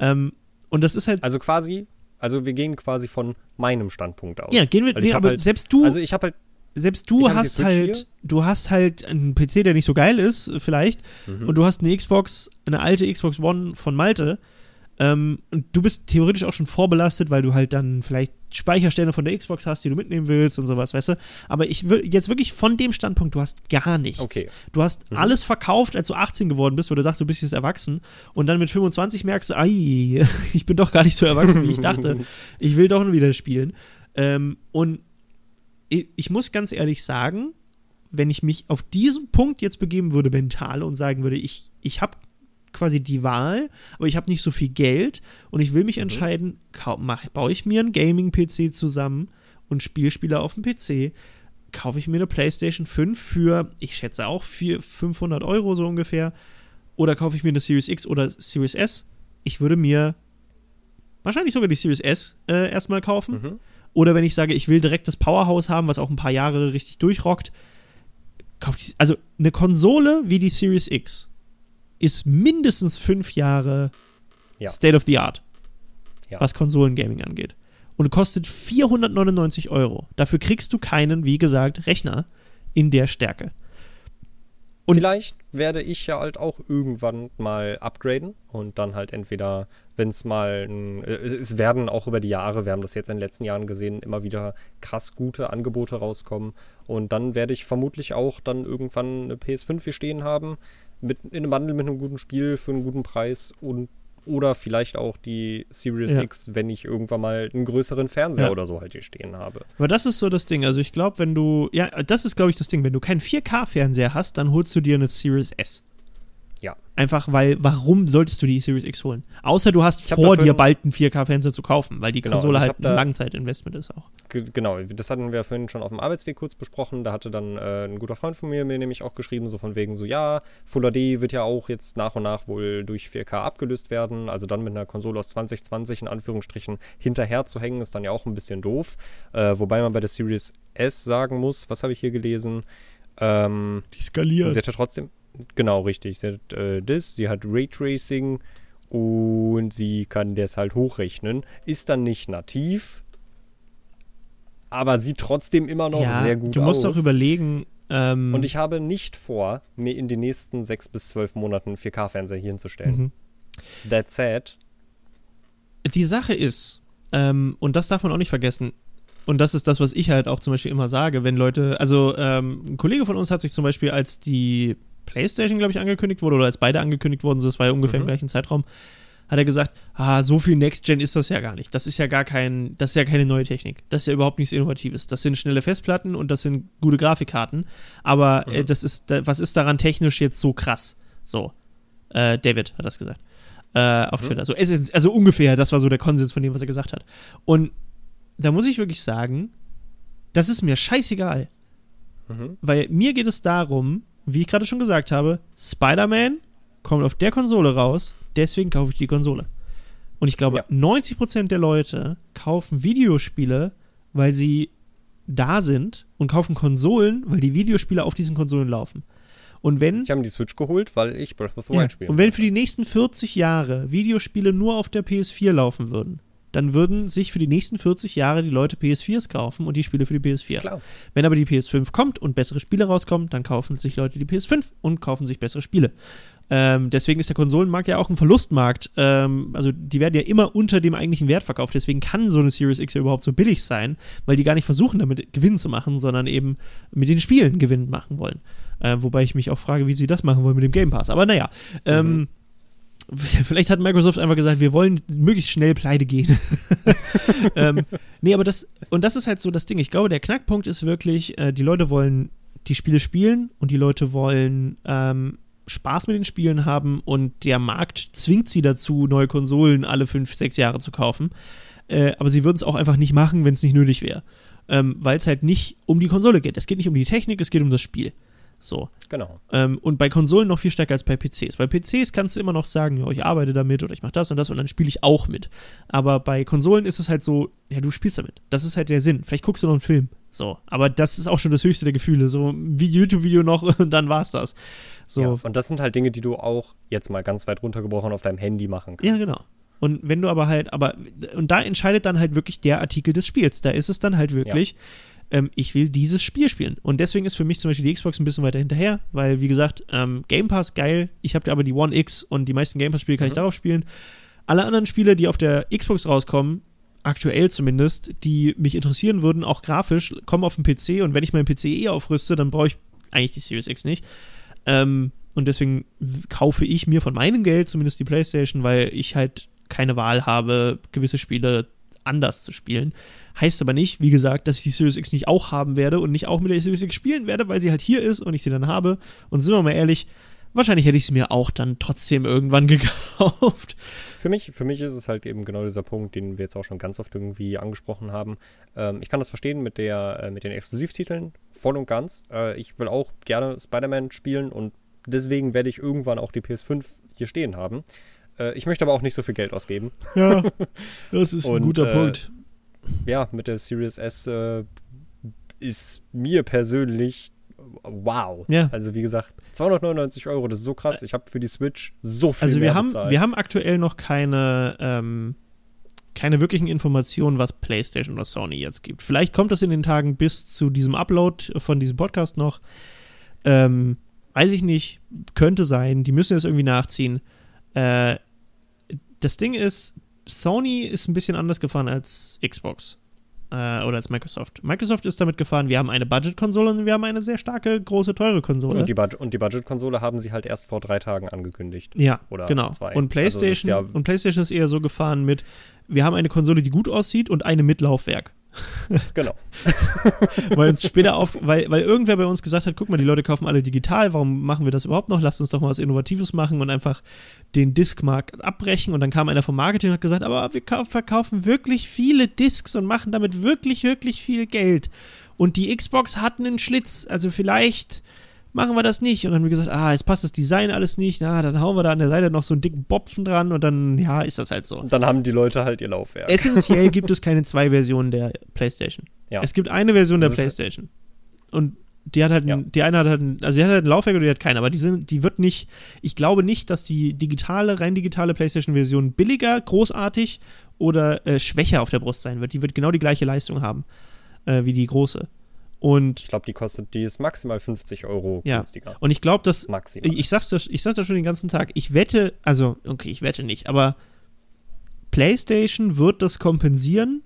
Ähm, und das ist halt, Also quasi, also wir gehen quasi von meinem Standpunkt aus. ja, gehen wir, nee, aber halt, selbst du, Also ich habe halt. selbst du hast halt, hier. du hast halt einen PC, der nicht so geil ist, vielleicht, Mhm. und du hast eine Xbox, eine alte Xbox One von Malte, ähm, und du bist theoretisch auch schon vorbelastet, weil du halt dann vielleicht Speicherstände von der Xbox hast, die du mitnehmen willst und sowas, weißt du? Aber ich will jetzt wirklich von dem Standpunkt, du hast gar nichts. Okay. Du hast Mhm. alles verkauft, als du 18 geworden bist, wo du dachtest, du bist jetzt erwachsen, und dann mit 25 merkst du, ei, ich bin doch gar nicht so erwachsen, wie ich dachte. Ich will doch wieder spielen. Ähm, und ich, ich muss ganz ehrlich sagen, wenn ich mich auf diesen Punkt jetzt begeben würde, mental, und sagen würde, ich, ich habe quasi die Wahl, aber ich habe nicht so viel Geld und ich will mich Mhm. entscheiden, mach, baue ich mir einen Gaming-PC zusammen und spiele Spiele auf dem PC, kaufe ich mir eine PlayStation 5 für, ich schätze auch für 500 Euro so ungefähr, oder kaufe ich mir eine Series X oder Series S. Ich würde mir wahrscheinlich sogar die Series S äh, erstmal kaufen. Mhm. Oder wenn ich sage, ich will direkt das Powerhouse haben, was auch ein paar Jahre richtig durchrockt, kauft die, also eine Konsole wie die Series X ist mindestens fünf Jahre Ja. State of the Art, Ja. was Konsolengaming angeht. Und kostet 499 Euro. Dafür kriegst du keinen, wie gesagt, Rechner in der Stärke. Und- Vielleicht werde ich ja halt auch irgendwann mal upgraden und dann halt entweder, wenn es mal, äh, es werden auch über die Jahre, wir haben das jetzt in den letzten Jahren gesehen, immer wieder krass gute Angebote rauskommen und dann werde ich vermutlich auch dann irgendwann eine PS5 hier stehen haben, mit, in einem Bundle mit einem guten Spiel für einen guten Preis und oder vielleicht auch die Series Ja. X, wenn ich irgendwann mal einen größeren Fernseher Ja. oder so halt hier stehen habe. Aber das ist so das Ding. Also ich glaube, wenn du, ja, das ist, glaube ich, das Ding. Wenn du keinen 4K-Fernseher hast, dann holst du dir eine Series S. Ja. Einfach, weil, warum solltest du die Series X holen? Außer du hast vor, dir bald einen 4K-Fernseher zu kaufen, weil die Genau, Konsole also halt ein Langzeitinvestment ist auch. Ge- Genau, das hatten wir vorhin schon auf dem Arbeitsweg kurz besprochen. Da hatte dann äh, ein guter Freund von mir mir nämlich auch geschrieben, so von wegen so, ja, Full HD wird ja auch jetzt nach und nach wohl durch 4K abgelöst werden. Also dann mit einer Konsole aus 2020 in Anführungsstrichen hinterher zu hängen, ist dann ja auch ein bisschen doof. Äh, wobei man bei der Series S sagen muss, was habe ich hier gelesen? Ähm, Die skaliert. Sie hat ja trotzdem, genau richtig, sie hat äh, das, sie hat Raytracing und sie kann das halt hochrechnen. Ist dann nicht nativ, aber sieht trotzdem immer noch ja, sehr gut du musst aus. auch überlegen, ähm, und ich habe nicht vor, mir in den nächsten sechs bis zwölf Monaten einen 4K-Fernseher hier hinzustellen. mhm. That said, die Sache ist, ähm, und das darf man auch nicht vergessen, und das ist das, was ich halt auch zum Beispiel immer sage, wenn Leute, also ähm, ein Kollege von uns hat sich zum Beispiel, als die PlayStation, glaube ich, angekündigt wurde, oder als beide angekündigt wurden, so das war ja ungefähr Mhm. im gleichen Zeitraum, hat er gesagt, ah, so viel Next Gen ist das ja gar nicht. Das ist ja gar kein, das ist ja keine neue Technik. Das ist ja überhaupt nichts Innovatives. Das sind schnelle Festplatten und das sind gute Grafikkarten. Aber äh, Mhm. das ist, was ist daran technisch jetzt so krass? So, äh, David hat das gesagt äh, auf Mhm. Twitter. So, es ist, also ungefähr, das war so der Konsens von dem, was er gesagt hat. Und da muss ich wirklich sagen, das ist mir scheißegal. mhm. Weil mir geht es darum, wie ich gerade schon gesagt habe, Spider-Man kommt auf der Konsole raus, deswegen kaufe ich die Konsole. Und ich glaube, Ja. 90% der Leute kaufen Videospiele, weil sie da sind und kaufen Konsolen, weil die Videospiele auf diesen Konsolen laufen. Und wenn ich habe die Switch geholt, weil ich Breath of the ja. Wild spiele. Und wenn für die nächsten 40 Jahre Videospiele nur auf der PS4 laufen würden, dann würden sich für die nächsten 40 Jahre die Leute PS4s kaufen und die Spiele für die PS4. Klar. Wenn aber die PS5 kommt und bessere Spiele rauskommen, dann kaufen sich Leute die PS5 und kaufen sich bessere Spiele. Ähm, deswegen ist der Konsolenmarkt ja auch ein Verlustmarkt. Ähm, also die werden ja immer unter dem eigentlichen Wert verkauft. Deswegen kann so eine Series X ja überhaupt so billig sein, weil die gar nicht versuchen, damit Gewinn zu machen, sondern eben mit den Spielen Gewinn machen wollen. Äh, wobei ich mich auch frage, wie sie das machen wollen mit dem Game Pass. Aber naja, ähm, Mhm. vielleicht hat Microsoft einfach gesagt, wir wollen möglichst schnell pleite gehen. ähm, nee, aber das, und das ist halt so das Ding. Ich glaube, der Knackpunkt ist wirklich, äh, die Leute wollen die Spiele spielen und die Leute wollen ähm, Spaß mit den Spielen haben und der Markt zwingt sie dazu, neue Konsolen alle fünf, sechs Jahre zu kaufen. Äh, aber sie würden es auch einfach nicht machen, wenn es nicht nötig wäre. Ähm, Weil es halt nicht um die Konsole geht. Es geht nicht um die Technik, es geht um das Spiel. So. Genau. Ähm, und bei Konsolen noch viel stärker als bei PCs. Bei PCs kannst du immer noch sagen, ja, ich arbeite damit oder ich mache das und das und dann spiele ich auch mit. Aber bei Konsolen ist es halt so, ja, du spielst damit. Das ist halt der Sinn. Vielleicht guckst du noch einen Film. So. Aber das ist auch schon das höchste der Gefühle. So wie YouTube-Video noch und dann war's das. So. Ja, und das sind halt Dinge, die du auch jetzt mal ganz weit runtergebrochen auf deinem Handy machen kannst. Ja, genau. Und wenn du aber halt, aber, und da entscheidet dann halt wirklich der Artikel des Spiels. Da ist es dann halt wirklich, ähm, ich will dieses Spiel spielen. Und deswegen ist für mich zum Beispiel die Xbox ein bisschen weiter hinterher, weil, wie gesagt, ähm, Game Pass geil. Ich habe aber die One X und die meisten Game Pass-Spiele kann ich Mhm. darauf spielen. Alle anderen Spiele, die auf der Xbox rauskommen, aktuell zumindest, die mich interessieren würden, auch grafisch, kommen auf den PC und wenn ich meinen PC eh aufrüste, dann brauche ich eigentlich die Series X nicht. Ähm, und deswegen kaufe ich mir von meinem Geld zumindest die PlayStation, weil ich halt keine Wahl habe, gewisse Spiele anders zu spielen. Heißt aber nicht, wie gesagt, dass ich die Series X nicht auch haben werde und nicht auch mit der Series X spielen werde, weil sie halt hier ist und ich sie dann habe. Und sind wir mal ehrlich, wahrscheinlich hätte ich sie mir auch dann trotzdem irgendwann gekauft. Für mich, für mich ist es halt eben genau dieser Punkt, den wir jetzt auch schon ganz oft irgendwie angesprochen haben. Ähm, ich kann das verstehen mit, der, äh, mit den Exklusivtiteln, voll und ganz. Äh, ich will auch gerne Spider-Man spielen und deswegen werde ich irgendwann auch die PS5 hier stehen haben. Äh, ich möchte aber auch nicht so viel Geld ausgeben. Ja, das ist ein Und, guter äh, Punkt. Ja, mit der Series S äh, ist mir persönlich wow. Ja. Also wie gesagt, 299 Euro, das ist so krass. Ich habe für die Switch so viel Also wir haben, bezahlt. wir haben aktuell noch keine, ähm, keine wirklichen Informationen, was PlayStation oder Sony jetzt gibt. Vielleicht kommt das in den Tagen bis zu diesem Upload von diesem Podcast noch. Ähm, weiß ich nicht, könnte sein. Die müssen jetzt irgendwie nachziehen. Äh, das Ding ist, Sony ist ein bisschen anders gefahren als Xbox äh, oder als Microsoft. Microsoft ist damit gefahren, wir haben eine Budget-Konsole und wir haben eine sehr starke, große, teure Konsole. Und die, und die Budget-Konsole haben sie halt erst vor drei Tagen angekündigt. Ja, Oder genau. zwei. Und Also PlayStation, ja- und PlayStation ist eher so gefahren mit, wir haben eine Konsole, die gut aussieht und eine mit Laufwerk. Genau. Weil uns später auf, weil, weil irgendwer bei uns gesagt hat, guck mal, die Leute kaufen alle digital, warum machen wir das überhaupt noch? Lasst uns doch mal was Innovatives machen und einfach den Diskmarkt abbrechen. Und dann kam einer vom Marketing und hat gesagt, aber wir kau- verkaufen wirklich viele Discs und machen damit wirklich, wirklich viel Geld. Und die Xbox hat einen Schlitz, also vielleicht machen wir das nicht. Und dann haben wir gesagt, ah, jetzt passt das Design alles nicht. Na, dann hauen wir da an der Seite noch so einen dicken Bopfen dran und dann, ja, ist das halt so. Und dann haben die Leute halt ihr Laufwerk. Essentiell gibt es keine zwei Versionen der PlayStation. Ja. Es gibt eine Version der Das ist- PlayStation. Und die hat halt, ein, Ja. die eine hat halt, ein, also die hat halt ein Laufwerk und die hat keine, aber die sind, die wird nicht, ich glaube nicht, dass die digitale, rein digitale PlayStation-Version billiger, großartig oder äh, schwächer auf der Brust sein wird. Die wird genau die gleiche Leistung haben äh, wie die große. Und, Ich glaube, die kostet, die ist maximal 50 Euro Ja. günstiger. und ich glaube, dass Maximal. ich, ich sag's das, ich sag das schon den ganzen Tag. Ich wette, also, okay, ich wette nicht, aber PlayStation wird das kompensieren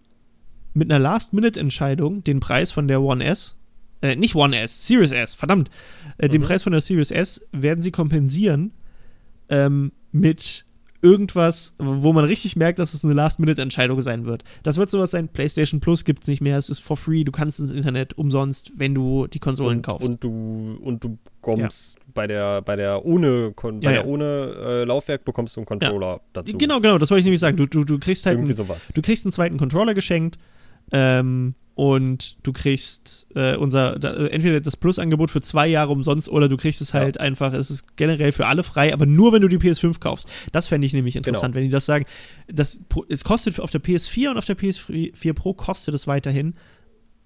mit einer Last-Minute-Entscheidung, den Preis von der One S. Äh, nicht One S, Series S, verdammt. Äh, Den Mhm. Preis von der Series S werden sie kompensieren ähm, mit irgendwas, wo man richtig merkt, dass es eine Last-Minute-Entscheidung sein wird. Das wird sowas sein, PlayStation Plus gibt es nicht mehr, es ist for free, du kannst ins Internet umsonst, wenn du die Konsolen und, kaufst. und du und du bekommst bei der bei der ohne Ja, bei ja. der ohne äh, Laufwerk bekommst du einen Controller dazu. Genau, genau, das wollte ich nämlich sagen. Du, du, du kriegst halt Irgendwie einen, sowas. du kriegst einen zweiten Controller geschenkt ähm, und du kriegst äh, unser da, äh, entweder das Plus-Angebot für zwei Jahre umsonst oder du kriegst es Ja. halt einfach, es ist generell für alle frei, aber nur wenn du die PS5 kaufst. Das fände ich nämlich interessant, Genau. wenn die das sagen. Das, es kostet auf der PS4 und auf der PS4 Pro kostet es weiterhin.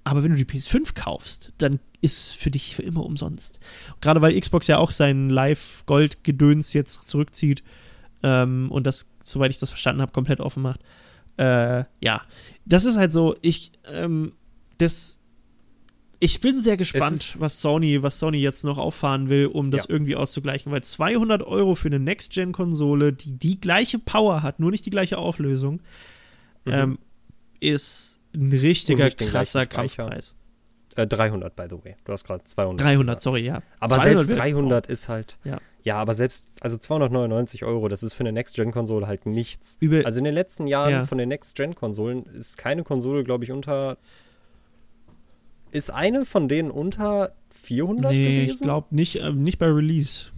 Aber wenn du die PS5 kaufst, dann ist es für dich für immer umsonst. Gerade weil Xbox ja auch sein Live-Gold-Gedöns jetzt zurückzieht ähm, und das, soweit ich das verstanden habe, komplett offen macht. Äh, ja, das ist halt so, ich, ähm, das, ich bin sehr gespannt, was Sony, was Sony jetzt noch auffahren will, um das Ja. irgendwie auszugleichen, weil 200 Euro für eine Next-Gen-Konsole, die die gleiche Power hat, nur nicht die gleiche Auflösung, Mhm. ähm, ist ein richtiger krasser. Kampfpreis. Äh, 300, by the way. Du hast gerade 200. 300, gesagt. sorry, ja. Aber 200 selbst wär- 300 ist halt. Ja. Ja, aber selbst, also 299 Euro, das ist für eine Next-Gen-Konsole halt nichts. Über, Also in den letzten Jahren Ja. von den Next-Gen-Konsolen ist keine Konsole, glaube ich, unter. Ist eine von denen unter 400 nee, gewesen? ich glaube nicht, äh, nicht bei Release.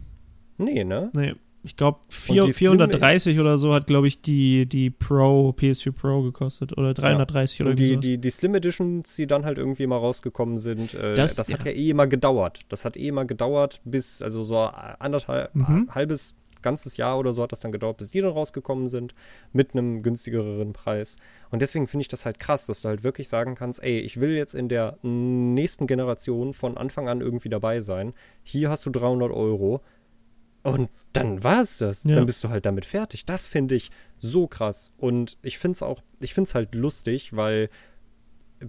Nee, ne? Nee, ich glaube Und 4, die 430 oder so hat, glaube ich, die, die Pro, PS4 Pro gekostet. Oder 330 oder Und die, die, die Slim Editions, die dann halt irgendwie mal rausgekommen sind, äh, Das- das, hat ja. ja eh immer gedauert. Das hat eh immer gedauert, bis, also so anderthalb, Mhm. halbes, ganzes Jahr oder so hat das dann gedauert, bis die dann rausgekommen sind, mit einem günstigeren Preis. Und deswegen finde ich das halt krass, dass du halt wirklich sagen kannst, ey, ich will jetzt in der nächsten Generation von Anfang an irgendwie dabei sein. Hier hast du 300 Euro. Und dann war es das. Ja. Dann bist du halt damit fertig. Das finde ich so krass. Und ich finde es auch, ich finde es halt lustig, weil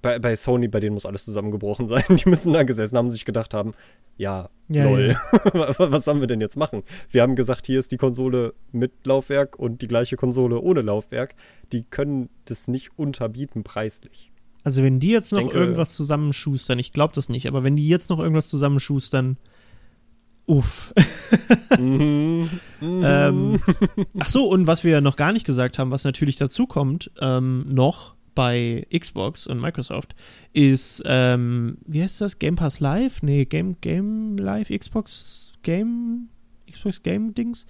bei, bei Sony, bei denen muss alles zusammengebrochen sein. Die müssen da gesessen haben, sich gedacht haben, ja, Ja, lol, was sollen wir denn jetzt machen? Wir haben gesagt, hier ist die Konsole mit Laufwerk und die gleiche Konsole ohne Laufwerk. Die können das nicht unterbieten preislich. Also wenn die jetzt noch denke- irgendwas zusammenschustern, ich glaube das nicht, aber wenn die jetzt noch irgendwas zusammenschustern, uff. mhm. Mhm. Ähm, ach so, und was wir ja noch gar nicht gesagt haben, was natürlich dazu kommt, ähm, noch bei Xbox und Microsoft, ist, ähm, wie heißt das? Game Pass Live? Nee, Game, Game Live, Xbox Game, Xbox Game Dings?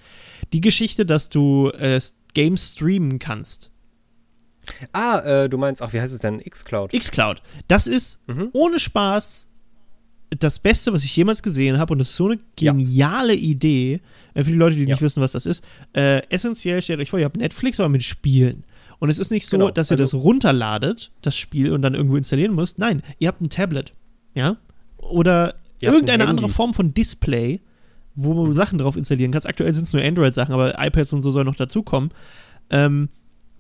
Die Geschichte, dass du äh, Games streamen kannst. ah, äh, du meinst, ach, wie heißt es denn? Xcloud. Xcloud. Das ist Mhm. ohne Spaß das Beste, was ich jemals gesehen habe. Und das ist so eine Ja. geniale Idee. Äh, für die Leute, die Ja. nicht wissen, was das ist. Äh, essentiell stellt euch vor, ihr habt Netflix, aber mit Spielen. Und es ist nicht so, Genau. dass ihr Also- das runterladet, das Spiel, und dann irgendwo installieren müsst. Nein, ihr habt ein Tablet. Ja? Oder Ihr irgendeine andere. Form von Display, wo du Sachen drauf installieren kannst. Aktuell sind es nur Android-Sachen, aber iPads und so sollen noch dazukommen. Ähm,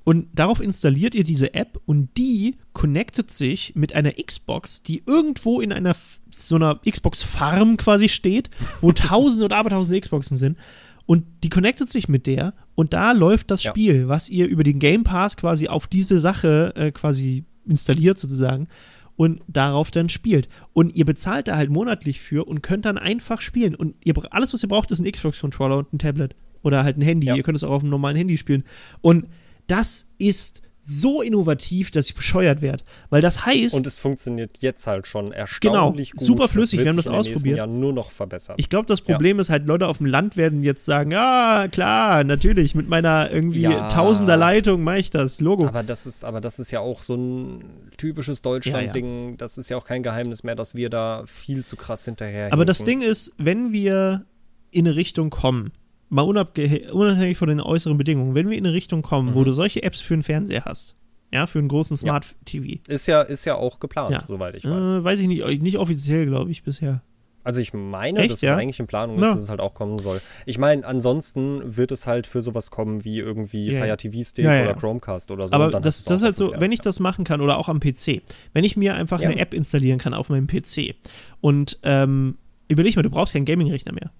und darauf installiert ihr diese App und die connectet sich mit einer Xbox, die irgendwo in einer so einer Xbox-Farm quasi steht, wo tausende und abertausende Xboxen sind. Und die connectet sich mit der und da läuft das Ja. Spiel, was ihr über den Game Pass quasi auf diese Sache äh, quasi installiert sozusagen und darauf dann spielt. Und ihr bezahlt da halt monatlich für und könnt dann einfach spielen. Und ihr, alles, was ihr braucht, ist ein Xbox-Controller und ein Tablet. Oder halt ein Handy. Ja. Ihr könnt es auch auf einem normalen Handy spielen. Und das ist so innovativ, dass ich bescheuert werde. Weil das heißt, Und es funktioniert jetzt halt schon Genau, erstaunlich gut. super flüssig, wir haben das ausprobiert. Jahren nur noch verbessern. ich glaube, das Problem ist halt, Leute auf dem Land werden jetzt sagen, ja, klar, natürlich, mit meiner irgendwie Ja. Tausender Leitung mache ich das, Logo. aber das ist, aber das ist ja auch so ein typisches Deutschland-Ding. Das ist ja auch kein Geheimnis mehr, dass wir da viel zu krass hinterher. Aber das. Ding ist, wenn wir in eine Richtung kommen, mal unabhängig von den äußeren Bedingungen, wenn wir in eine Richtung kommen, wo Mhm. du solche Apps für einen Fernseher hast, ja, für einen großen Smart TV, ist ja, ist ja auch geplant, Ja. soweit ich weiß. äh, weiß ich nicht, nicht offiziell, glaube ich, bisher. Also ich meine, Echt, dass ja? es eigentlich in Planung Ja. ist, dass es halt auch kommen soll. Ich meine, ansonsten wird es halt für sowas kommen wie irgendwie Ja, ja. Fire TV Stick Ja, ja, oder ja. Chromecast oder so. Aber das, das ist halt so, wenn ich das machen kann oder auch am PC, wenn ich mir einfach Ja. eine App installieren kann auf meinem PC und ähm, überleg mal, du brauchst keinen Gaming-Rechner mehr.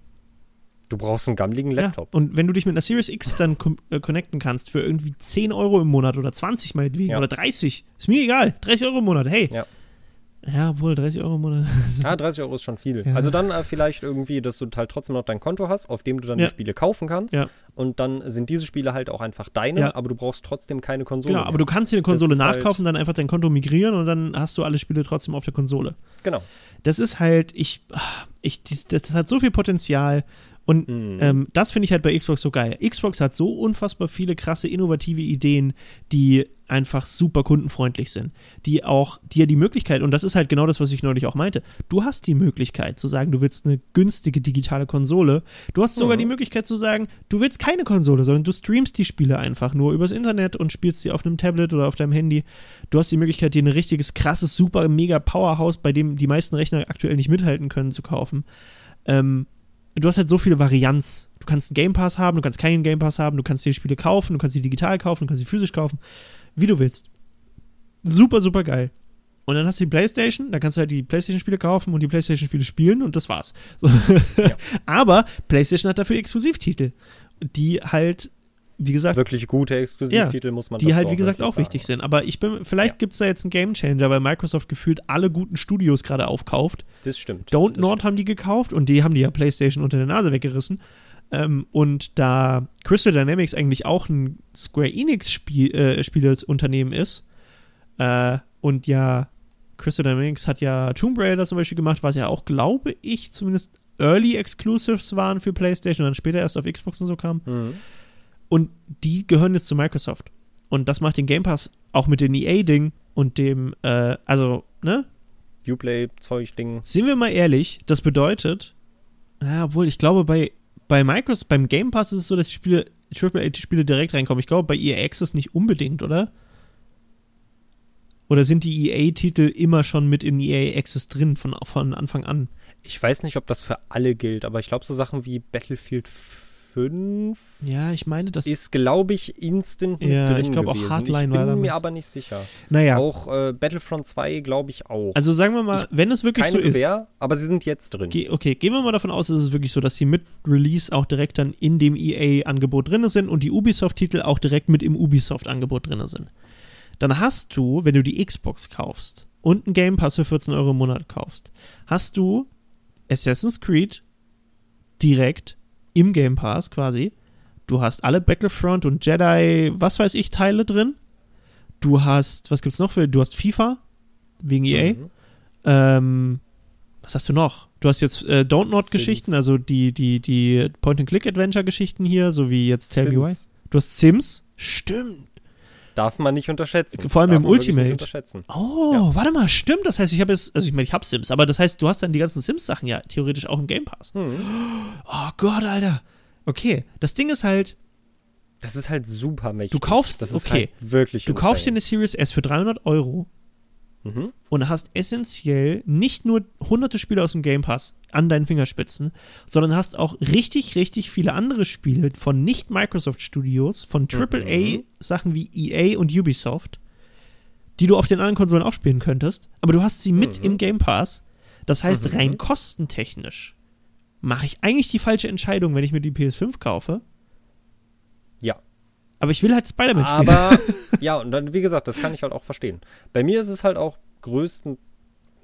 Du brauchst einen gammeligen Laptop. Ja, und wenn du dich mit einer Series X dann äh, connecten kannst für irgendwie 10 Euro im Monat oder 20 meinetwegen Ja. oder 30, ist mir egal, 30 Euro im Monat, hey. Ja. Ja, wohl 30 Euro im Monat. Ah, 30 Euro ist schon viel. Ja. Also dann äh, vielleicht irgendwie, dass du halt trotzdem noch dein Konto hast, auf dem du dann Ja. die Spiele kaufen kannst. Ja. Und dann sind diese Spiele halt auch einfach deine, Ja. aber du brauchst trotzdem keine Konsole. Genau, mehr. aber du kannst dir eine Konsole halt- nachkaufen, dann einfach dein Konto migrieren und dann hast du alle Spiele trotzdem auf der Konsole. Genau. Das ist halt, ich, ich das, das hat so viel Potenzial und Mhm. ähm, das finde ich halt bei Xbox so geil. Xbox hat so unfassbar viele krasse, innovative Ideen, die einfach super kundenfreundlich sind. Die auch dir die Möglichkeit, und das ist halt genau das, was ich neulich auch meinte, du hast die Möglichkeit zu sagen, du willst eine günstige digitale Konsole. Du hast sogar Mhm. die Möglichkeit zu sagen, du willst keine Konsole, sondern du streamst die Spiele einfach nur übers Internet und spielst sie auf einem Tablet oder auf deinem Handy. Du hast die Möglichkeit, dir ein richtiges, krasses, super, mega Powerhouse, bei dem die meisten Rechner aktuell nicht mithalten können, zu kaufen. Ähm, du hast halt so viele Varianz. Du kannst einen Game Pass haben, du kannst keinen Game Pass haben, du kannst dir die Spiele kaufen, du kannst sie digital kaufen, du kannst sie physisch kaufen, wie du willst. Super, super geil. Und dann hast du die Playstation, da kannst du halt die Playstation-Spiele kaufen und die Playstation-Spiele spielen und das war's. So. Ja. Aber Playstation hat dafür Exklusivtitel, die halt wie gesagt, Wirklich gute Exklusivtitel muss man die halt, wie gesagt, auch wichtig sagen. sind. Aber ich bin, vielleicht Ja. gibt es da jetzt einen Gamechanger, weil Microsoft gefühlt alle guten Studios gerade aufkauft. Das stimmt. Don't das Nord haben die gekauft und die haben die ja PlayStation unter der Nase weggerissen. Ähm, und da Crystal Dynamics eigentlich auch ein Square Enix-Spiel, äh, ist, äh, und ja, Crystal Dynamics hat ja Tomb Raider zum Beispiel gemacht, was ja auch, glaube ich, zumindest Early Exclusives waren für PlayStation und dann später erst auf Xbox und so kam. Mhm. Und die gehören jetzt zu Microsoft. Und das macht den Game Pass auch mit dem EA-Ding und dem, äh, also, ne? Uplay-Zeug-Ding. Sind wir mal ehrlich, das bedeutet, ja, obwohl ich glaube, bei, bei Microsoft, beim Game Pass ist es so, dass die Spiele, AAA-Spiele direkt reinkommen. Ich glaube, bei EA Access nicht unbedingt, oder? Oder sind die EA-Titel immer schon mit in EA Access drin von, von Anfang an? Ich weiß nicht, ob das für alle gilt, aber ich glaube, so Sachen wie Battlefield 5 Ja, ich meine, das ist, glaube ich, instant mit Ja, drin ich glaube auch. Hardline ich war bin mir damals. aber nicht sicher. Naja, Auch äh, Battlefront 2, glaube ich, auch. also sagen wir mal, wenn es wirklich so ist. Gewehr, aber sie sind jetzt drin. Ge okay, gehen wir mal davon aus, dass es wirklich so, dass sie mit Release auch direkt dann in dem EA-Angebot drin sind und die Ubisoft-Titel auch direkt mit im Ubisoft-Angebot drin sind. Dann hast du, wenn du die Xbox kaufst und einen Game Pass für 14 Euro im Monat kaufst, hast du Assassin's Creed direkt im Game Pass quasi. Du hast alle Battlefront und Jedi, was weiß ich, Teile drin. Du hast, was gibt's noch für, du hast FIFA wegen EA. Mhm. Ähm, was hast du noch? Du hast jetzt äh, Don't Not Sims. Geschichten, also die, die, die Point-and-Click-Adventure-Geschichten hier, so wie jetzt Tell Me Why. Sims. Du hast Sims. Stimmt. Darf man nicht unterschätzen. Vor allem Darf im Ultimate. Nicht unterschätzen. Oh, Ja. warte mal, stimmt. Das heißt, ich habe jetzt, also ich meine, ich habe Sims, aber das heißt, du hast dann die ganzen Sims-Sachen ja theoretisch auch im Game Pass. Hm. Oh Gott, Alter. Okay, das Ding ist halt, Das ist halt super mächtig. Du kaufst- das ist okay. halt wirklich du kaufst dir insane. eine Series S für 300 Euro Mhm. und hast essentiell nicht nur hunderte Spiele aus dem Game Pass an deinen Fingerspitzen, sondern hast auch richtig, richtig viele andere Spiele von nicht Microsoft Studios, von AAA Mhm. Sachen wie EA und Ubisoft, die du auf den anderen Konsolen auch spielen könntest, aber du hast sie mit Mhm. im Game Pass. Das heißt, Mhm. rein kostentechnisch mache ich eigentlich die falsche Entscheidung, wenn ich mir die PS5 kaufe. Ja. Aber ich will halt Spider-Man spielen. Aber, ja, und dann, wie gesagt, das kann ich halt auch verstehen. Bei mir ist es halt auch größten.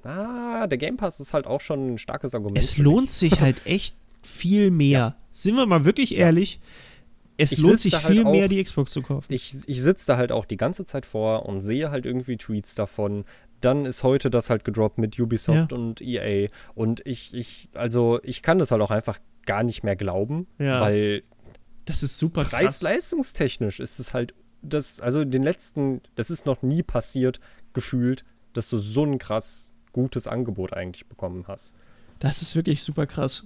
Ah, der Game Pass ist halt auch schon ein starkes Argument. Es lohnt sich halt echt viel mehr. Sind wir mal wirklich ehrlich, es Ich lohnt sich da halt viel mehr, auch- die Xbox zu kaufen. Ich, ich sitze da halt auch die ganze Zeit vor und sehe halt irgendwie Tweets davon. Dann ist heute das halt gedroppt mit Ubisoft und EA. Und ich, ich, also ich kann das halt auch einfach gar nicht mehr glauben, Ja. weil Das ist super krass. preis-leistungstechnisch ist es halt, das, also den letzten, das ist noch nie passiert, gefühlt, dass du so ein krass gutes Angebot eigentlich bekommen hast. Das ist wirklich super krass.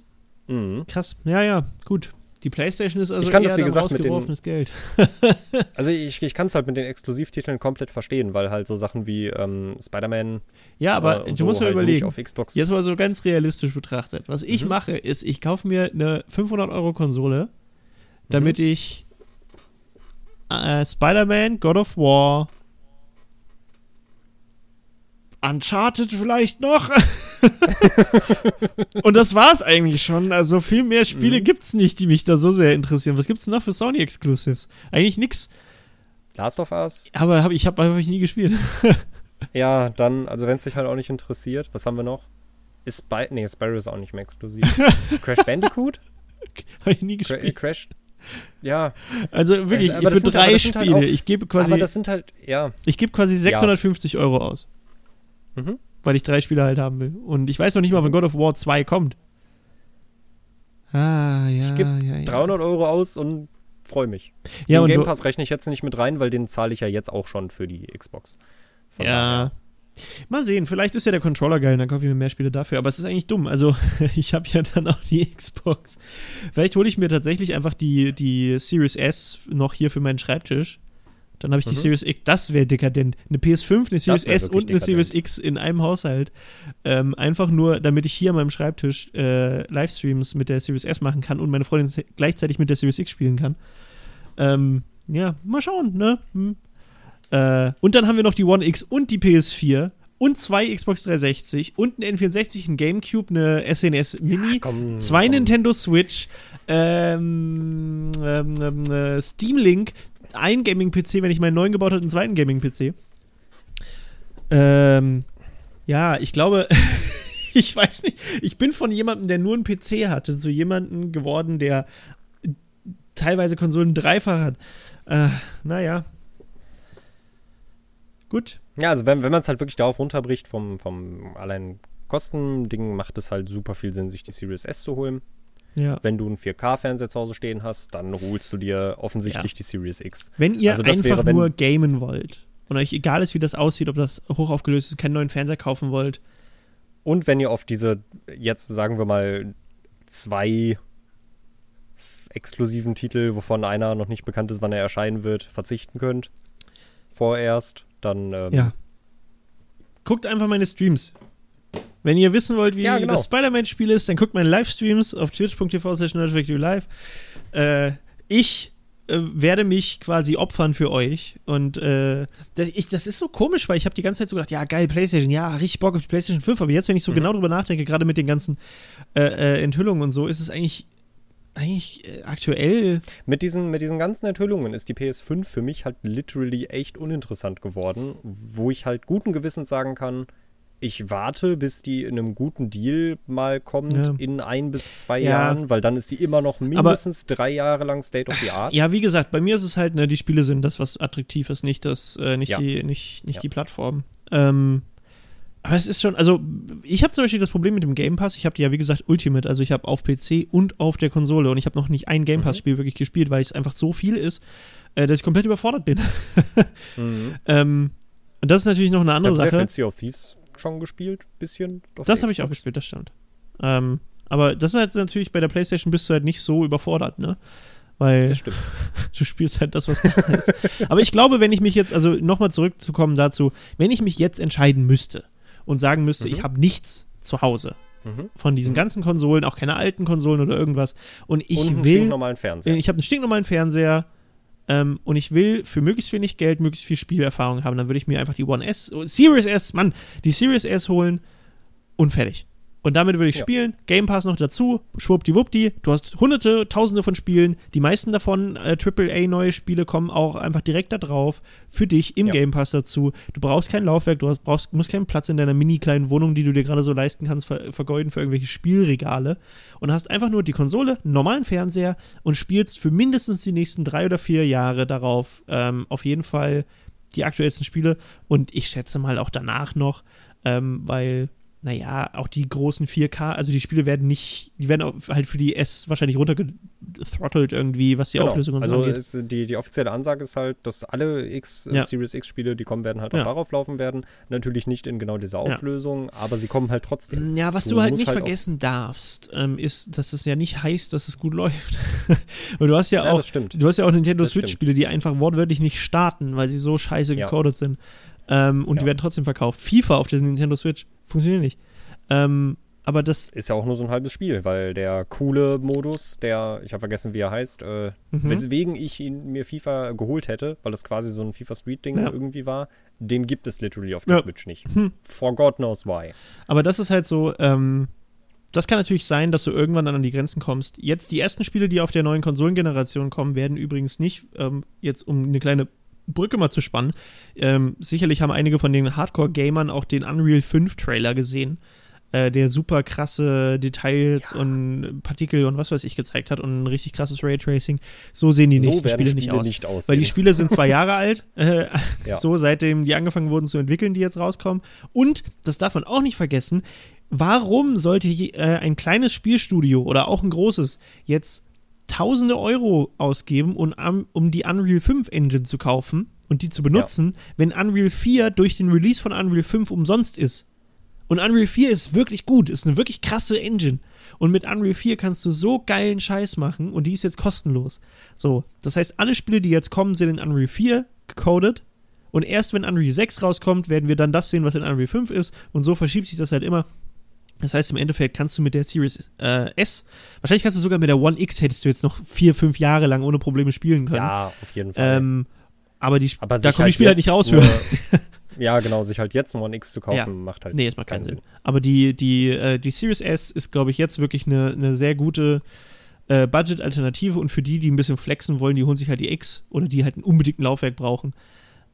Mhm. Krass. Ja, ja, gut. Die PlayStation ist also Ich kann eher das, wie gesagt, mit den- rausgeworfenes Geld. Also ich, ich kann es halt mit den Exklusivtiteln komplett verstehen, weil halt so Sachen wie ähm, Spider-Man Ja, aber äh, du musst so mir halt überlegen. auf Xbox. Jetzt mal so ganz realistisch betrachtet. Was ich Mhm. mache, ist, ich kaufe mir eine 500-Euro-Konsole, damit Mhm. ich äh, Spider-Man, God of War, Uncharted vielleicht noch. Und das war's eigentlich schon. Also viel mehr Spiele Mhm. gibt's nicht, die mich da so sehr interessieren. Was gibt's denn noch für Sony Exclusives? Eigentlich nix. Last of Us. Aber hab, ich habe hab ich nie gespielt. Ja, dann, also wenn es dich halt auch nicht interessiert, was haben wir noch? Ist Spy nee, Spyro ist auch nicht mehr exklusiv. Crash Bandicoot? hab ich nie gespielt. Crash. Ja, Also wirklich, das für drei sind halt Spiele. auch- ich gebe quasi, aber das sind halt, ja. ich gebe quasi 650 Euro aus. Mhm. weil ich drei Spiele halt haben will. Und ich weiß noch nicht mal, wann God of War 2 kommt. Ah, ja, Ich geb ja, ja. 300 Euro aus und freue mich. ja, den und Game Pass rechne ich jetzt nicht mit rein, weil den zahle ich ja jetzt auch schon für die Xbox. Von ja. Mal sehen, vielleicht ist ja der Controller geil, dann kaufe ich mir mehr Spiele dafür. Aber es ist eigentlich dumm. Also, ich habe ja dann auch die Xbox. Vielleicht hole ich mir tatsächlich einfach die, die Series S noch hier für meinen Schreibtisch. Dann habe ich die Mhm. Series X. Das wäre dekadent. Eine PS5, eine Series S und eine Series dekadent. X in einem Haushalt. Ähm, einfach nur, damit ich hier an meinem Schreibtisch äh, Livestreams mit der Series S machen kann und meine Freundin ze- gleichzeitig mit der Series X spielen kann. Ähm, ja, mal schauen, ne? Hm. Äh, und dann haben wir noch die One X und die PS4. und zwei Xbox 360 und ein N64, ein Gamecube, eine SNS Mini, komm, zwei komm. Nintendo Switch, ähm, ähm, ähm, äh, Steam Link, ein Gaming-PC, wenn ich meinen neuen gebaut habe, einen zweiten Gaming-PC. Ähm, ja, ich glaube, ich weiß nicht, ich bin von jemandem, der nur einen PC hatte, zu jemandem geworden, der teilweise Konsolen dreifach hat. Äh, naja. Gut. Ja, also wenn, wenn man es halt wirklich darauf runterbricht, vom, vom allein Kostending, macht es halt super viel Sinn, sich die Series S zu holen. Ja. Wenn du einen 4K-Fernseher zu Hause stehen hast, dann holst du dir offensichtlich Ja. die Series X. Wenn ihr Also einfach wäre, wenn- nur gamen wollt und euch egal ist, wie das aussieht, ob das hochaufgelöst ist, keinen neuen Fernseher kaufen wollt, Und wenn ihr auf diese, jetzt sagen wir mal, zwei exklusiven Titel, wovon einer noch nicht bekannt ist, wann er erscheinen wird, verzichten könnt, vorerst, dann ähm, ja. Guckt einfach meine Streams. Wenn ihr wissen wollt, wie Ja, genau. das Spider-Man-Spiel ist, dann guckt meine Livestreams auf twitch.tv slash live. Äh, ich äh, werde mich quasi opfern für euch. Und äh, das, ich, das ist so komisch, weil ich habe die ganze Zeit so gedacht, ja, geil, Playstation, ja, richtig Bock auf die Playstation 5. Aber jetzt, wenn ich so Mhm. genau drüber nachdenke, gerade mit den ganzen äh, äh, Enthüllungen und so, ist es eigentlich, eigentlich äh, aktuell Mit diesen, mit diesen ganzen Enthüllungen ist die PS5 für mich halt literally echt uninteressant geworden, wo ich halt guten Gewissens sagen kann, ich warte, bis die in einem guten Deal mal kommt, Ja. in ein bis zwei Ja. Jahren, weil dann ist sie immer noch mindestens drei Jahre lang State of the Art. Ja, wie gesagt, bei mir ist es halt, ne, die Spiele sind das, was attraktiv ist, nicht das, äh, nicht Ja. die, nicht, nicht die Plattform. Ähm, aber es ist schon, also ich habe zum Beispiel das Problem mit dem Game Pass. Ich habe die ja wie gesagt Ultimate, also ich habe auf PC und auf der Konsole und ich habe noch nicht ein Game Pass Spiel wirklich gespielt, weil es einfach so viel ist, äh, dass ich komplett überfordert bin. Mhm. ähm, und das ist natürlich noch eine Ich andere habe sehr Sache. viel Sea of Thieves schon gespielt, bisschen. Das habe ich auch gespielt, das stimmt. Ähm, aber das ist halt natürlich bei der PlayStation bist du halt nicht so überfordert, ne? Weil du spielst halt das, was da ist. Aber ich glaube, wenn ich mich jetzt, also nochmal zurückzukommen dazu, wenn ich mich jetzt entscheiden müsste und sagen müsste, Mhm. ich habe nichts zu Hause Mhm. von diesen Mhm. ganzen Konsolen, auch keine alten Konsolen oder irgendwas, und ich Und einen will, normalen Fernseher. ich habe einen stinknormalen Fernseher ähm, und ich will für möglichst wenig Geld möglichst viel Spielerfahrung haben, dann würde ich mir einfach die One S, Series S, Mann, die Series S holen und fertig. Und damit würde ich Ja. spielen, Game Pass noch dazu, schwuppdiwuppdi, du hast hunderte, tausende von Spielen, die meisten davon, äh, AAA neue Spiele kommen auch einfach direkt da drauf, für dich im Ja. Game Pass dazu. Du brauchst kein Laufwerk, du hast, brauchst, musst keinen Platz in deiner mini kleinen Wohnung, die du dir gerade so leisten kannst, ver vergeuden für irgendwelche Spielregale. Und hast einfach nur die Konsole, einen normalen Fernseher und spielst für mindestens die nächsten drei oder vier Jahre darauf ähm, auf jeden Fall die aktuellsten Spiele. Und ich schätze mal auch danach noch, ähm, weil, naja, auch die großen 4K, also die Spiele werden nicht, die werden halt für die S wahrscheinlich runtergethrottelt irgendwie, was die Genau. Auflösung und so also angeht. ist, die, die offizielle Ansage ist halt, dass alle X, Ja. Series X-Spiele, die kommen werden, halt auch Ja. darauf laufen werden. Natürlich nicht in genau dieser Ja. Auflösung, aber sie kommen halt trotzdem. Ja, was Du du, halt nicht halt vergessen darfst, ähm, ist, dass es ja nicht heißt, dass es gut läuft. Und du hast ja, Ja, auch, du hast ja auch Nintendo Das Switch-Spiele, die einfach wortwörtlich nicht starten, weil sie so scheiße Ja. gecodet sind. Ähm, und die Ja. werden trotzdem verkauft. FIFA auf der Nintendo Switch funktioniert nicht. Ähm, aber das, Ist ja auch nur so ein halbes Spiel, weil der coole Modus, der, ich habe vergessen, wie er heißt, äh, Mhm. weswegen ich ihn mir FIFA geholt hätte, weil das quasi so ein FIFA Street Ding Ja. irgendwie war, den gibt es literally auf der Ja. Switch nicht. Hm. For God knows why. aber das ist halt so, ähm, das kann natürlich sein, dass du irgendwann dann an die Grenzen kommst. Jetzt die ersten Spiele, die auf der neuen Konsolengeneration kommen, werden übrigens nicht, ähm, jetzt um eine kleine Brücke mal zu spannen, ähm, sicherlich haben einige von den Hardcore-Gamern auch den Unreal 5 Trailer gesehen, äh, der super krasse Details und Partikel und was weiß ich gezeigt hat und ein richtig krasses Raytracing. So sehen die so nächsten werden Spiele nicht aus. nicht aussehen. Weil die Spiele sind zwei Jahre alt, äh, Ja. so seitdem die angefangen wurden zu entwickeln, die jetzt rauskommen. Und, das darf man auch nicht vergessen, warum sollte äh, ein kleines Spielstudio oder auch ein großes jetzt tausende Euro ausgeben, um, um die Unreal 5 Engine zu kaufen und die zu benutzen, wenn Unreal 4 durch den Release von Unreal 5 umsonst ist? Und Unreal 4 ist wirklich gut, ist eine wirklich krasse Engine. Und mit Unreal 4 kannst du so geilen Scheiß machen und die ist jetzt kostenlos. So, das heißt, alle Spiele, die jetzt kommen, sind in Unreal 4 gecodet. Und erst wenn Unreal 6 rauskommt, werden wir dann das sehen, was in Unreal 5 ist. Und so verschiebt sich das halt immer. Das heißt, im Endeffekt kannst du mit der Series äh, S, wahrscheinlich kannst du sogar mit der One X, hättest du jetzt noch vier, fünf Jahre lang ohne Probleme spielen können. ja, auf jeden Fall. ähm, aber die, aber da kommen die Spiele halt nicht jetzt raus für. Ja, genau, sich halt jetzt ein One X zu kaufen, Ja. macht halt Nee, das macht keinen Sinn. Aber die, die, äh, die Series S ist, glaube ich, jetzt wirklich eine, eine sehr gute äh, Budget-Alternative und für die, die ein bisschen flexen wollen, die holen sich halt die X oder die halt ein unbedingt ein Laufwerk brauchen.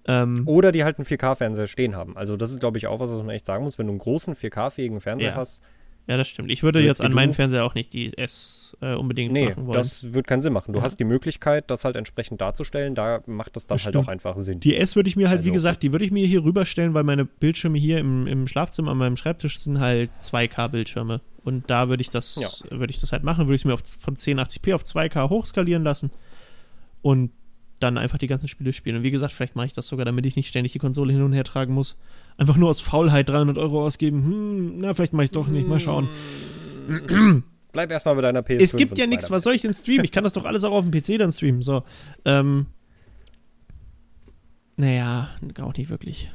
Ähm, Oder die halt einen 4K-Fernseher stehen haben. Also das ist, glaube ich, auch was, was man echt sagen muss. Wenn du einen großen 4K-fähigen Fernseher Ja. hast, Ja, das stimmt. Ich würde So jetzt jetzt wie an meinen. Fernseher auch nicht die S äh, unbedingt nee, machen wollen. das wird keinen Sinn machen. Du Ja. hast die Möglichkeit, das halt entsprechend darzustellen. Da macht das dann Das halt stimmt. auch einfach Sinn. die S würde ich mir halt, wie Also- gesagt, die würde ich mir hier rüberstellen, weil meine Bildschirme hier im, im Schlafzimmer an meinem Schreibtisch sind halt 2K-Bildschirme. Und da würde ich das, Ja. würde ich das halt machen, würde ich es mir auf, von 1080p auf 2K hochskalieren lassen und dann einfach die ganzen Spiele spielen. Und wie gesagt, vielleicht mache ich das sogar, damit ich nicht ständig die Konsole hin und her tragen muss. Einfach nur aus Faulheit 300 Euro ausgeben. Hm, na, vielleicht mache ich doch nicht. Mal schauen. Bleib erstmal bei deiner PS5. Es gibt ja nichts, was soll ich denn streamen? Ich kann das doch alles auch auf dem PC dann streamen. So. Ähm. Naja, auch nicht wirklich.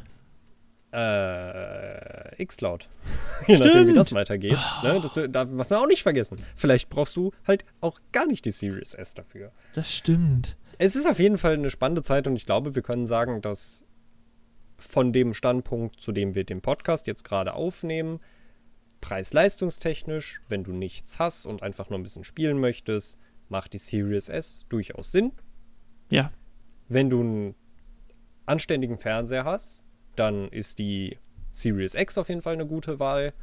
Äh, Xcloud. Je nachdem, wie das weitergeht. Ne, das darf man auch nicht vergessen. Vielleicht brauchst du halt auch gar nicht die Series S dafür. Das stimmt. Es ist auf jeden Fall eine spannende Zeit und ich glaube, wir können sagen, dass von dem Standpunkt, zu dem wir den Podcast jetzt gerade aufnehmen, preis-leistungstechnisch, wenn du nichts hast und einfach nur ein bisschen spielen möchtest, macht die Series S durchaus Sinn. Ja. Wenn du einen anständigen Fernseher hast, dann ist die Series X auf jeden Fall eine gute Wahl.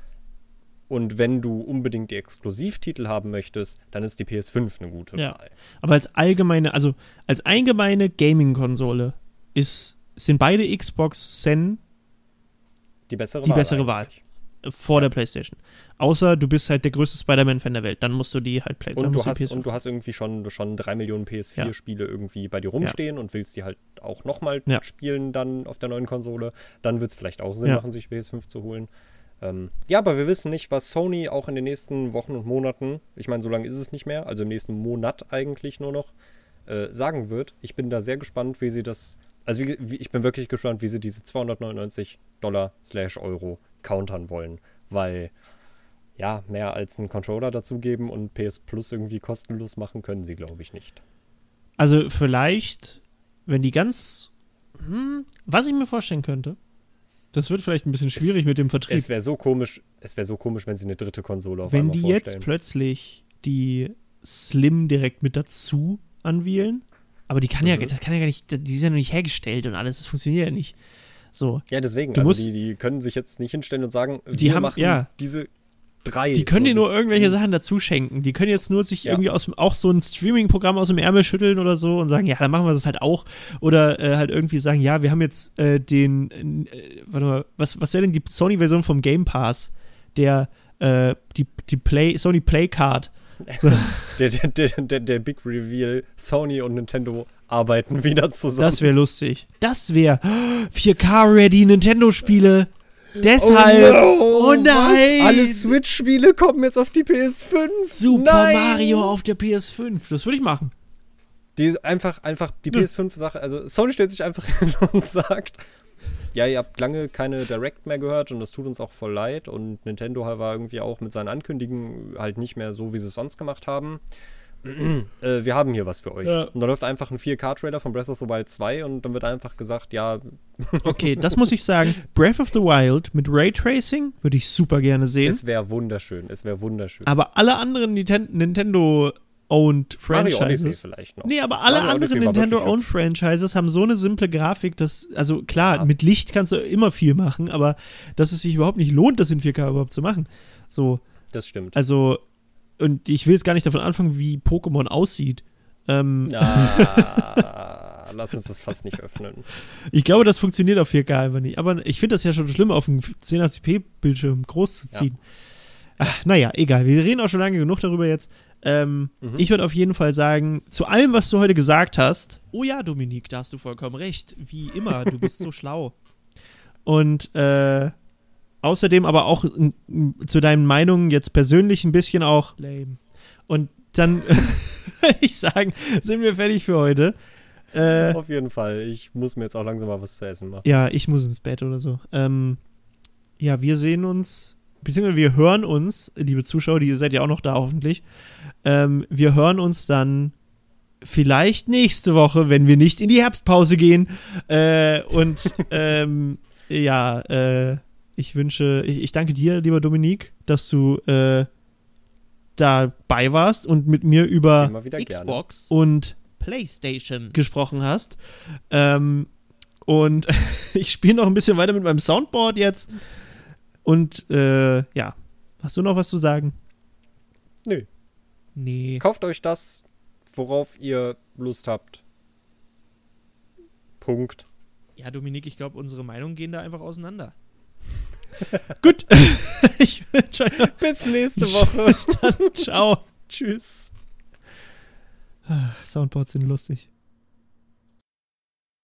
Und wenn du unbedingt die Exklusivtitel haben möchtest, dann ist die PS5 eine gute Ja. Wahl. Aber als allgemeine, also als allgemeine Gaming-Konsole ist, sind beide Xbox Zen Die bessere Die Wahl. bessere Wahl. vor der PlayStation. Außer du bist halt der größte Spider-Man-Fan der Welt. Dann musst du die halt play dann Und du, musst hast, die PS5 und du hast irgendwie schon, schon drei Millionen PS4-Spiele irgendwie bei dir rumstehen und willst die halt auch nochmal Ja. spielen dann auf der neuen Konsole. Dann wird es vielleicht auch Sinn Ja. machen, sich PS5 zu holen. Ähm, ja, aber wir wissen nicht, was Sony auch in den nächsten Wochen und Monaten, ich meine, so lange ist es nicht mehr, also im nächsten Monat eigentlich nur noch, äh, sagen wird. Ich bin da sehr gespannt, wie sie das, also wie, wie, ich bin wirklich gespannt, wie sie diese 299 Dollar slash Euro countern wollen, weil ja, mehr als einen Controller dazugeben und PS Plus irgendwie kostenlos machen können sie, glaube ich, nicht. Also vielleicht, wenn die ganz, hm, was ich mir vorstellen könnte, das wird vielleicht ein bisschen schwierig mit dem Vertrieb. Es wäre so komisch, es wäre so komisch, wenn sie eine dritte Konsole auf wenn die jetzt vorstellen. plötzlich die Slim direkt mit dazu anwählen, aber die kann ja, Mhm. das kann ja gar nicht, die ist ja noch nicht hergestellt und alles, das funktioniert ja nicht. So, Ja, deswegen, Du also musst- die, die können sich jetzt nicht hinstellen und sagen, Die wir haben- machen ja. diese drei. die können so, dir nur irgendwelche Sachen dazu schenken. Die können jetzt nur sich Ja. irgendwie aus auch so ein Streaming-Programm aus dem Ärmel schütteln oder so und sagen, ja, dann machen wir das halt auch. Oder äh, halt irgendwie sagen, ja, wir haben jetzt äh, den, äh, warte mal, was, was wäre denn die Sony-Version vom Game Pass? Der, äh, die, die Play, Sony Play Card. So, Der, der, der, der, der Big Reveal, Sony und Nintendo arbeiten wieder zusammen. das wäre lustig. Das wäre 4K-ready Nintendo-Spiele. Deshalb. Oh, nein! Was? Alle Switch-Spiele kommen jetzt auf die PS5. Super Nein! Mario auf der PS5. Das würde ich machen. Die einfach, einfach die Ja. PS5-Sache, also Sony stellt sich einfach hin und sagt, ja, ihr habt lange keine Direct mehr gehört und das tut uns auch voll leid und Nintendo war irgendwie auch mit seinen Ankündigungen halt nicht mehr so, wie sie es sonst gemacht haben. Äh, wir haben hier was für euch. Ja. Und da läuft einfach ein 4K-Trailer von Breath of the Wild 2 und dann wird einfach gesagt, ja, Okay, das muss ich sagen. Breath of the Wild mit Raytracing würde ich super gerne sehen. es wäre wunderschön, es wäre wunderschön. Aber alle anderen Ninten Nintendo-owned Mario Odyssey Franchises. vielleicht noch. Nee, aber alle Mario anderen wirklich Nintendo-owned Franchises haben so eine simple Grafik, dass, also klar, Ja. mit Licht kannst du immer viel machen, aber dass es sich überhaupt nicht lohnt, das in 4K überhaupt zu machen. So, Das stimmt. also, und ich will jetzt gar nicht davon anfangen, wie Pokémon aussieht. Ähm, Ah, lass uns das fast nicht öffnen. Ich glaube, das funktioniert auf 4K einfach nicht. Aber ich finde das ja schon schlimm, auf einem 1080p-Bildschirm groß zu Ja. ziehen. Ach, naja, egal. Wir reden auch schon lange genug darüber jetzt. Ähm, Mhm. Ich würde auf jeden Fall sagen, zu allem, was du heute gesagt hast, oh ja, Dominik, da hast du vollkommen recht. Wie immer, du bist so schlau. Und äh, außerdem aber auch zu deinen Meinungen jetzt persönlich ein bisschen auch lame. Und dann würde ich sagen, sind wir fertig für heute. Äh, Auf jeden Fall. Ich muss mir jetzt auch langsam mal was zu essen machen. ja, ich muss ins Bett oder so. Ähm, ja, wir sehen uns, beziehungsweise wir hören uns, liebe Zuschauer, die ihr seid ja auch noch da hoffentlich. Ähm, wir hören uns dann vielleicht nächste Woche, wenn wir nicht in die Herbstpause gehen. Äh, und ähm, ja, äh, ich wünsche, ich, ich danke dir, lieber Dominik, dass du äh, dabei warst und mit mir über wieder gerne. Xbox und PlayStation gesprochen hast. Ähm, und ich spiele noch ein bisschen weiter mit meinem Soundboard jetzt. Und äh, ja, hast du noch was zu sagen? Nö. Nee. Kauft euch das, worauf ihr Lust habt. Punkt. Ja, Dominik, ich glaube, unsere Meinungen gehen da einfach auseinander. Gut. ich wünsche euch noch Bis nächste Woche. Bis dann. Ciao. Tschüss. Soundboards sind lustig.